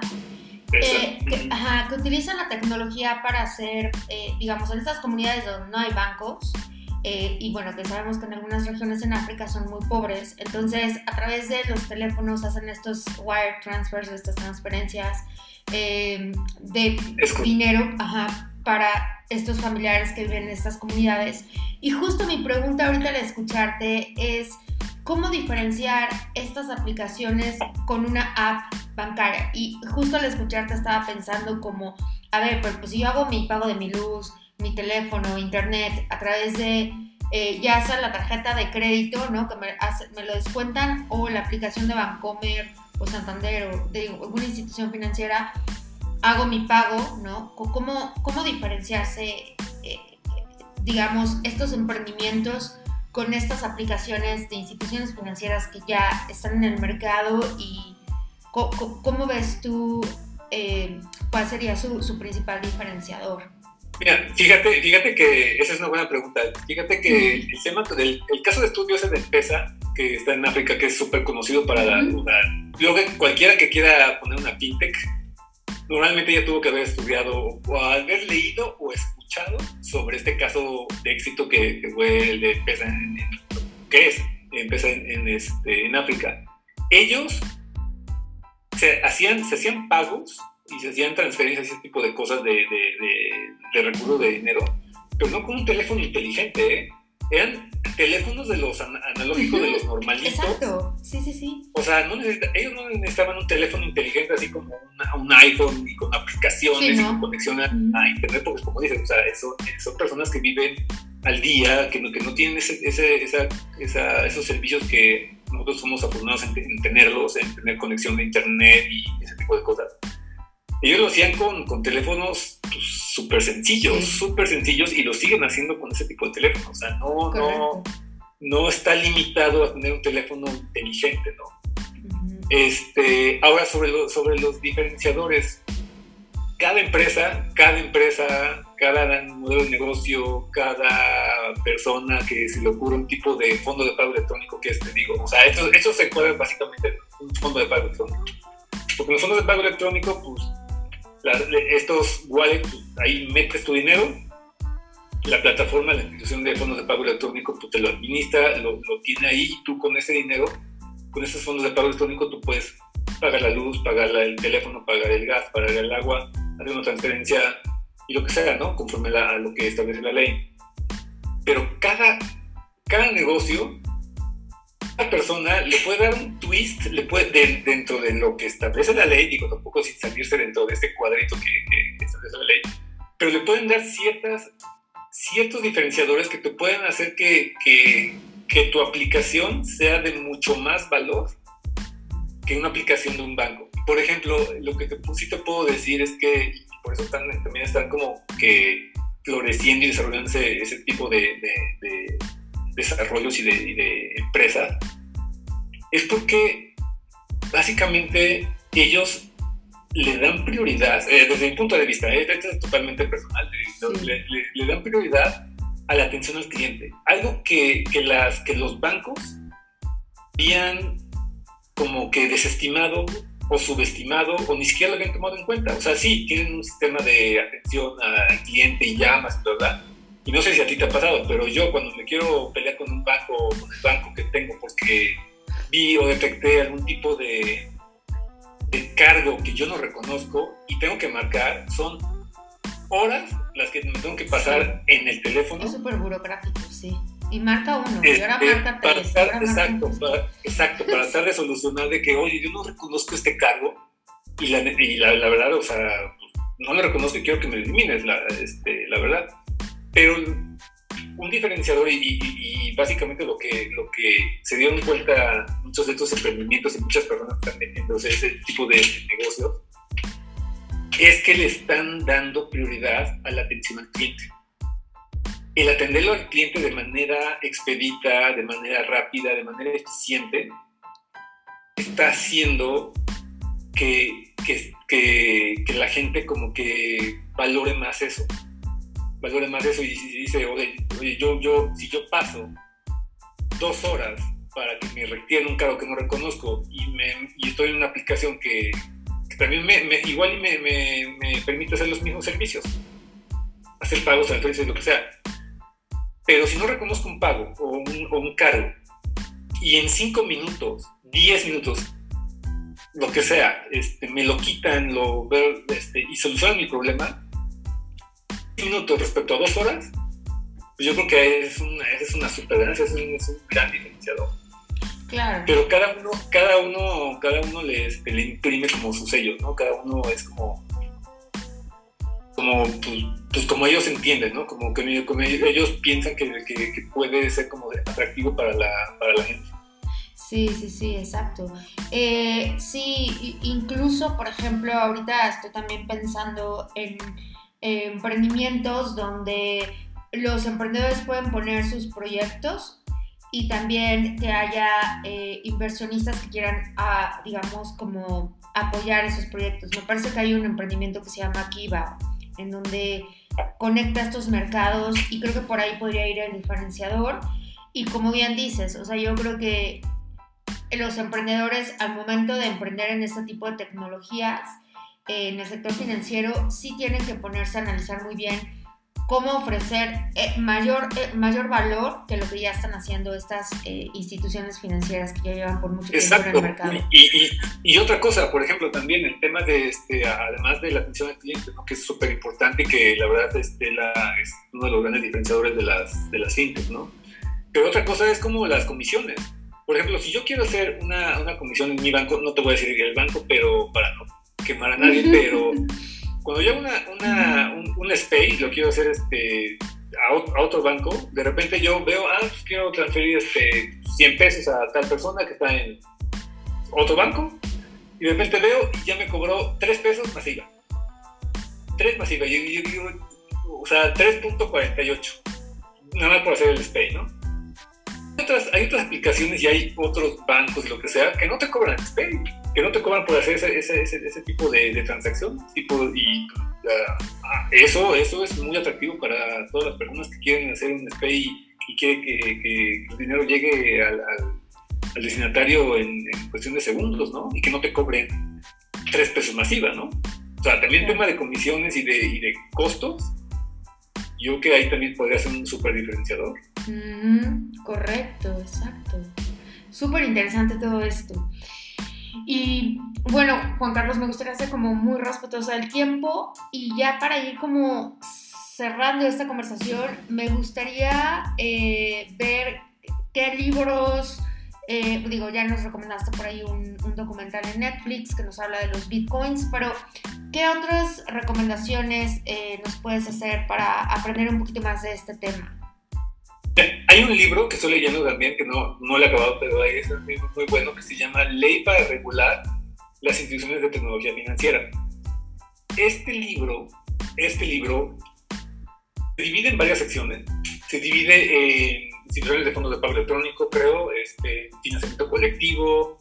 Eh, que, ajá, que utilizan la tecnología para hacer, eh, digamos, en estas comunidades donde no hay bancos, eh, y bueno, que sabemos que en algunas regiones en África son muy pobres, entonces a través de los teléfonos hacen estos wire transfers, estas transferencias eh, de dinero para estos familiares que viven en estas comunidades. Y justo mi pregunta ahorita al escucharte es, ¿cómo diferenciar estas aplicaciones con una app bancaria? Y justo al escucharte estaba pensando como, a ver, pues si yo hago mi pago de mi luz, mi teléfono, internet, a través de eh, ya sea la tarjeta de crédito, ¿no? Que me, lo descuentan, o la aplicación de Bancomer o Santander o de alguna institución financiera, hago mi pago, ¿no? ¿Cómo, cómo diferenciarse, eh, digamos, estos emprendimientos con estas aplicaciones de instituciones financieras que ya están en el mercado y cómo, ves tú eh, cuál sería su, su principal diferenciador? Mira, fíjate, fíjate que esa es una buena pregunta. Fíjate que el, tema del, el caso de estudio ese de PESA, que está en África, que es súper conocido para la, Yo cualquiera que quiera poner una fintech, normalmente ya tuvo que haber estudiado o haber leído o escuchado sobre este caso de éxito que, fue el de PESA, en, que es PESA en, este, en África. Ellos se hacían, se hacían pagos y se hacían transferencias, ese tipo de cosas de, de, de, recursos de dinero, pero no con un teléfono inteligente, ¿eh? Eran teléfonos de los analógicos, de los normalitos. Exacto, sí, sí, sí. O sea, no ellos no necesitaban un teléfono inteligente así como un iPhone y con aplicaciones y con conexión a, Internet, porque como dices, o sea, son personas que viven al día, que no, que no tienen ese, ese, esa, esa, esos servicios que nosotros somos afortunados en, tenerlos, en tener conexión de Internet y ese tipo de cosas. Ellos lo hacían con, con teléfonos súper sencillos, súper sencillos, y lo siguen haciendo con ese tipo de teléfonos. O sea, no, no, no está limitado a tener un teléfono inteligente, ¿no? este, ahora, sobre, sobre los diferenciadores, cada empresa, cada empresa, cada modelo de negocio, cada persona que se le ocurre un tipo de fondo de pago electrónico que es, te digo, o sea, eso, eso se puede básicamente en un fondo de pago electrónico. Porque los fondos de pago electrónico, pues, estos wallets, pues, ahí metes tu dinero, la plataforma, la institución de fondos de pago electrónico, pues te lo administra, lo, tiene ahí y tú con ese dinero, con esos fondos de pago electrónico, tú puedes pagar la luz, pagar el teléfono, pagar el gas, pagar el agua, hacer una transferencia y lo que sea, ¿no? Conforme a lo que establece la ley. Pero cada, cada negocio una persona le puede dar un twist le puede, dentro de lo que establece la ley, digo, tampoco sin salirse dentro de este cuadrito que, establece la ley, pero le pueden dar ciertas, ciertos diferenciadores que te pueden hacer que, que, que tu aplicación sea de mucho más valor que una aplicación de un banco. Por ejemplo, lo que te, sí te puedo decir es que, por eso están, también están como que floreciendo y desarrollándose ese tipo de, de desarrollos y de, empresas, es porque básicamente ellos le dan prioridad, eh, desde mi punto de vista, eh, esto es totalmente personal, le, dan prioridad a la atención al cliente. Algo que, que, las, que los bancos habían como que desestimado o subestimado o ni siquiera lo habían tomado en cuenta. O sea, sí, tienen un sistema de atención al cliente y llamas, ¿verdad? Y no sé si a ti te ha pasado, pero yo cuando me quiero pelear con un banco, con el banco que tengo, porque vi o detecté algún tipo de, de cargo que yo no reconozco y tengo que marcar, son horas las que me tengo que pasar en el teléfono. Es súper burocrático, sí. Y marca uno, y ahora este, marca tres. exacto, para, exacto, para tratar de solucionar de que, oye, yo no reconozco este cargo y la, y la, la verdad, o sea, no lo reconozco y quiero que me elimines, la, este, la verdad. Pero un diferenciador y, básicamente lo que, lo que se dieron cuenta muchos de estos emprendimientos y muchas personas que están metiéndose ese tipo de negocios es que le están dando prioridad a la atención al cliente. El atenderlo al cliente de manera expedita, de manera rápida, de manera eficiente, está haciendo que, que, que la gente como que valore más eso valore más eso y, dice, oye, yo, yo, si yo paso dos horas para que me retiren un cargo que no reconozco y, me, y estoy en una aplicación que, también me, igual me, me, permite hacer los mismos servicios, hacer pagos, transferencias, lo que sea. Pero si no reconozco un pago o un, o un cargo y en cinco minutos, diez minutos, lo que sea, este, me lo quitan lo, este, y solucionan mi problema, minutos respecto a dos horas, pues yo creo que es una, es una super es un, es un gran diferenciador. Claro. Pero cada uno, cada uno, cada uno le, este, le imprime como su sello, ¿no? Cada uno es como, como, pues, pues como ellos entienden, ¿no? Como que ellos piensan que, que, puede ser como atractivo para la, para la gente. Sí, sí, sí, exacto. Eh, sí, incluso, por ejemplo, ahorita estoy también pensando en emprendimientos donde los emprendedores pueden poner sus proyectos y también que haya eh, inversionistas que quieran, ah, digamos, como apoyar esos proyectos. Me parece que hay un emprendimiento que se llama Kiva, en donde conecta estos mercados y creo que por ahí podría ir el diferenciador. Y como bien dices, o sea, yo creo que los emprendedores al momento de emprender en este tipo de tecnologías, en el sector financiero, sí tienen que ponerse a analizar muy bien cómo ofrecer eh, mayor, eh, mayor valor que lo que ya están haciendo estas eh, instituciones financieras que ya llevan por mucho tiempo en el mercado. Y, y, otra cosa, por ejemplo, también el tema de, este, además de la atención al cliente, que es súper importante y que la verdad este, la, es uno de los grandes diferenciadores de las, de las fintech, ¿no? Pero otra cosa es como las comisiones. Por ejemplo, si yo quiero hacer una, una comisión en mi banco, no te voy a decir el banco, pero para no quemar a nadie, pero cuando yo hago una, una, un, un SPAY, lo quiero hacer este, a, otro banco, de repente yo veo, ah, pues quiero transferir este, 100 pesos a tal persona que está en otro banco, y de repente veo y ya me cobró 3 pesos masiva. 3 masiva, yo, yo, o sea, 3.48, nada más por hacer el SPAY, ¿no? hay otras aplicaciones y hay otros bancos y lo que sea que no te cobran SPAY, que no te cobran por hacer ese, ese, ese, tipo de, de, transacción. Tipo, y ah, eso, eso es muy atractivo para todas las personas que quieren hacer un SPAY y quieren que, que, el dinero llegue al, al, destinatario en, cuestión de segundos, ¿no? Y que no te cobren tres pesos masiva, ¿no? O sea, también el tema de comisiones y de, y de costos yo creo que ahí también podría ser un súper diferenciador. correcto, exacto. Súper interesante todo esto. Y bueno, Juan Carlos, me gustaría ser como muy respetuosa del tiempo y ya para ir como cerrando esta conversación, me gustaría eh, ver qué libros, eh, digo, ya nos recomendaste por ahí un, documental en Netflix que nos habla de los bitcoins, pero ¿qué otras recomendaciones eh, nos puedes hacer para aprender un poquito más de este tema? Hay un libro que estoy leyendo también, que no, no lo he acabado, pero es un libro muy bueno, que se llama Ley para regular las instituciones de tecnología financiera. Este libro, este libro se divide en varias secciones. Se divide en instituciones de fondos de pago electrónico, creo, este, financiamiento colectivo,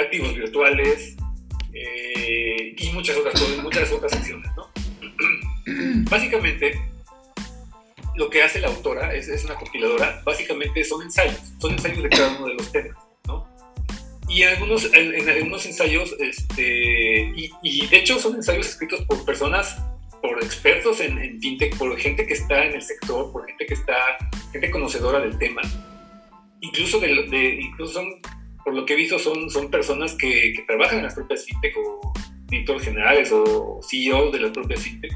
activos virtuales eh, y muchas otras muchas otras secciones, ¿no? <clears throat> Básicamente, lo que hace la autora, es, es, una compiladora, básicamente son ensayos, son ensayos de cada uno de los temas, ¿no? Y en algunos, en, algunos ensayos, este, y, y, de hecho son ensayos escritos por personas por expertos en, en, fintech, por gente que está en el sector, por gente que está, gente conocedora del tema. Incluso, de, incluso son, por lo que he visto, son, son personas que, que trabajan en las propias fintech o directores generales o CEOs de las propias fintech,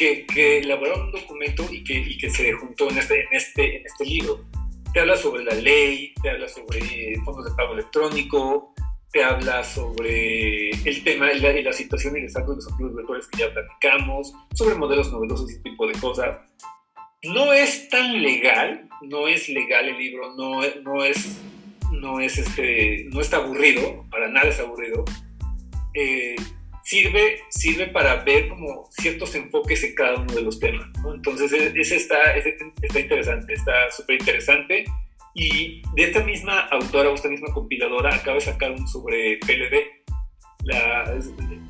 que, que elaboraron un documento y que, y que se juntó en este, en, este, en este libro. Te habla sobre la ley, te habla sobre fondos de pago electrónico, te habla sobre el tema y la, la, situación y el estatus de los activos virtuales que ya platicamos, sobre modelos novedosos y ese tipo de cosas. No es tan legal, no es legal el libro, no, no, es, no, es este, no está aburrido, para nada es aburrido. Eh, sirve, sirve para ver como ciertos enfoques en cada uno de los temas. Entonces, e, ese está, ese está interesante, está súper interesante y de esta misma autora o esta misma compiladora acaba de sacar un sobre PLD. La,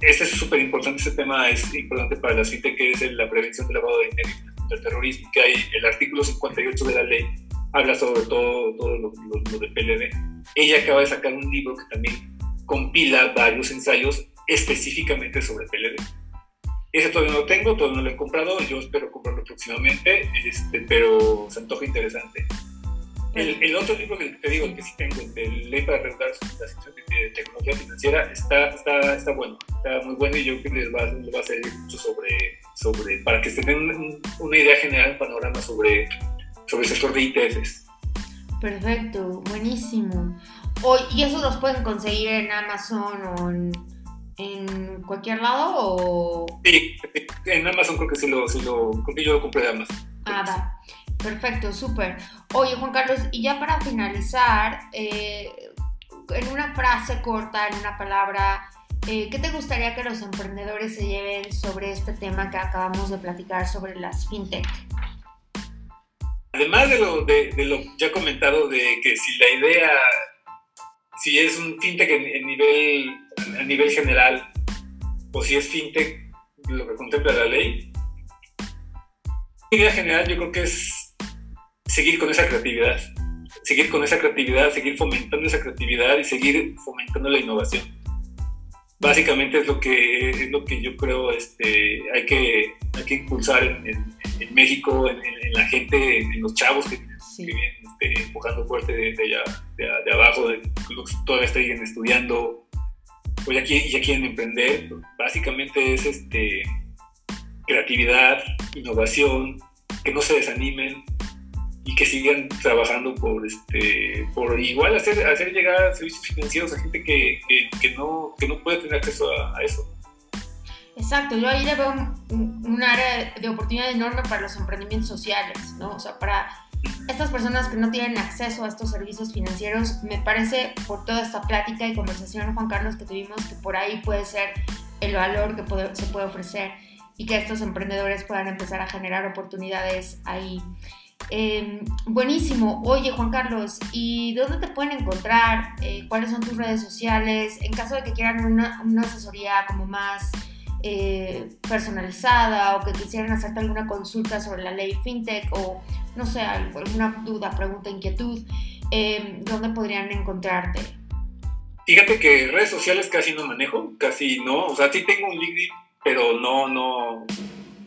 es súper importante, este tema es importante para la CITE, que es la prevención del lavado de dinero y el terrorismo, que hay el artículo 58 de la ley, habla sobre todo, todo lo, lo, de PLD. Ella acaba de sacar un libro que también compila varios ensayos específicamente sobre PLD. Ese todavía no lo tengo, todavía no lo he comprado, yo espero comprarlo próximamente, este, pero se antoja interesante. El, otro libro que te digo, que sí tengo, el Ley para regular la sección de tecnología financiera, está, está, está bueno, está muy bueno y yo creo que les va, les va a servir mucho sobre, sobre, para que se den una idea general, un panorama sobre, sobre el sector de ITFs. Perfecto, buenísimo. ¿Y eso los pueden conseguir en Amazon o en, cualquier lado? O... Sí, en Amazon creo que sí lo, sí lo, creo que yo lo compré de Amazon. Ah, va. Perfecto, súper. Oye, Juan Carlos, y ya para finalizar, eh, en una frase corta, en una palabra, eh, ¿qué te gustaría que los emprendedores se lleven sobre este tema que acabamos de platicar sobre las fintech? Además de lo, de, lo ya comentado, de que si la idea, si es un fintech a nivel general, o si es fintech lo que contempla la ley, la idea general yo creo que es seguir con esa creatividad, seguir con esa creatividad, seguir fomentando esa creatividad y seguir fomentando la innovación básicamente es lo que es lo que yo creo este hay que hay que impulsar en, México en, la gente en los chavos que, vienen este, empujando fuerte de, de, abajo de, todavía están estudiando o ya quieren, ya quieren emprender. Básicamente es este creatividad innovación que no se desanimen y que sigan trabajando por este por igual hacer hacer llegar servicios financieros a gente que, que, no, que no puede tener acceso a, eso. Exacto, yo ahí le veo un, área de oportunidad enorme para los emprendimientos sociales, ¿no? O sea, para estas personas que no tienen acceso a estos servicios financieros, me parece por toda esta plática y conversación, Juan Carlos, que tuvimos, que por ahí puede ser el valor que se puede ofrecer y que estos emprendedores puedan empezar a generar oportunidades ahí. Em, buenísimo. Oye, Juan Carlos, ¿y dónde te pueden encontrar? Eh, ¿Cuáles son tus redes sociales? En caso de que quieran una, asesoría como más eh, personalizada o que quisieran hacerte alguna consulta sobre la ley FinTech o, no sé, alguna duda, pregunta, inquietud, em, ¿dónde podrían encontrarte? Fíjate que redes sociales casi no manejo, casi no. O sea, sí tengo un LinkedIn, pero no, no,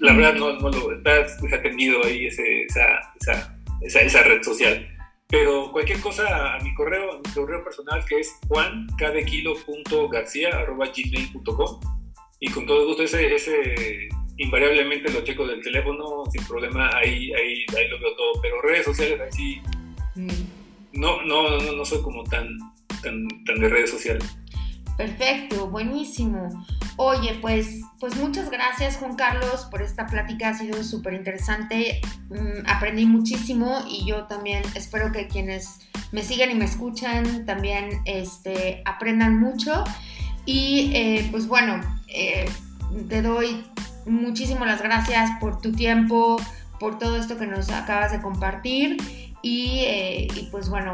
la verdad no, no lo estás desatendido ahí ese, esa, esa, esa, red social. Pero cualquier cosa a mi correo, a mi correo personal que es juancadekilo.garcia.gmail.com y con todo gusto ese, ese invariablemente lo checo del teléfono sin problema, ahí, ahí, ahí lo veo todo. Pero redes sociales ahí sí mm. no, no, no, no soy como tan, tan, tan de redes sociales. Perfecto, buenísimo. Oye, pues, pues muchas gracias Juan Carlos por esta plática, ha sido súper interesante, mm, aprendí muchísimo y yo también espero que quienes me sigan y me escuchan también este, aprendan mucho. Y eh, pues bueno, eh, te doy muchísimas las gracias por tu tiempo, por todo esto que nos acabas de compartir y, eh, y pues bueno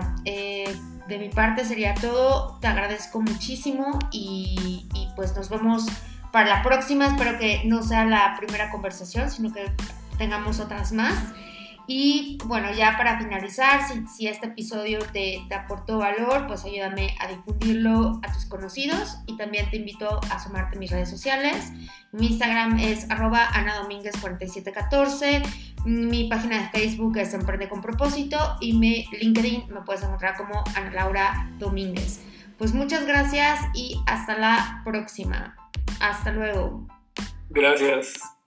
de mi parte sería todo. Te agradezco muchísimo y, pues nos vemos para la próxima. Espero que no sea la primera conversación, sino que tengamos otras más. Y bueno, ya para finalizar, si, este episodio te, te, aportó valor, pues ayúdame a difundirlo a tus conocidos y también te invito a sumarte a mis redes sociales. Mi Instagram es arroba anadomínguez4714, mi página de Facebook es Emprende con Propósito y mi LinkedIn me puedes encontrar como Ana Laura Domínguez. Pues muchas gracias y hasta la próxima. Hasta luego. Gracias.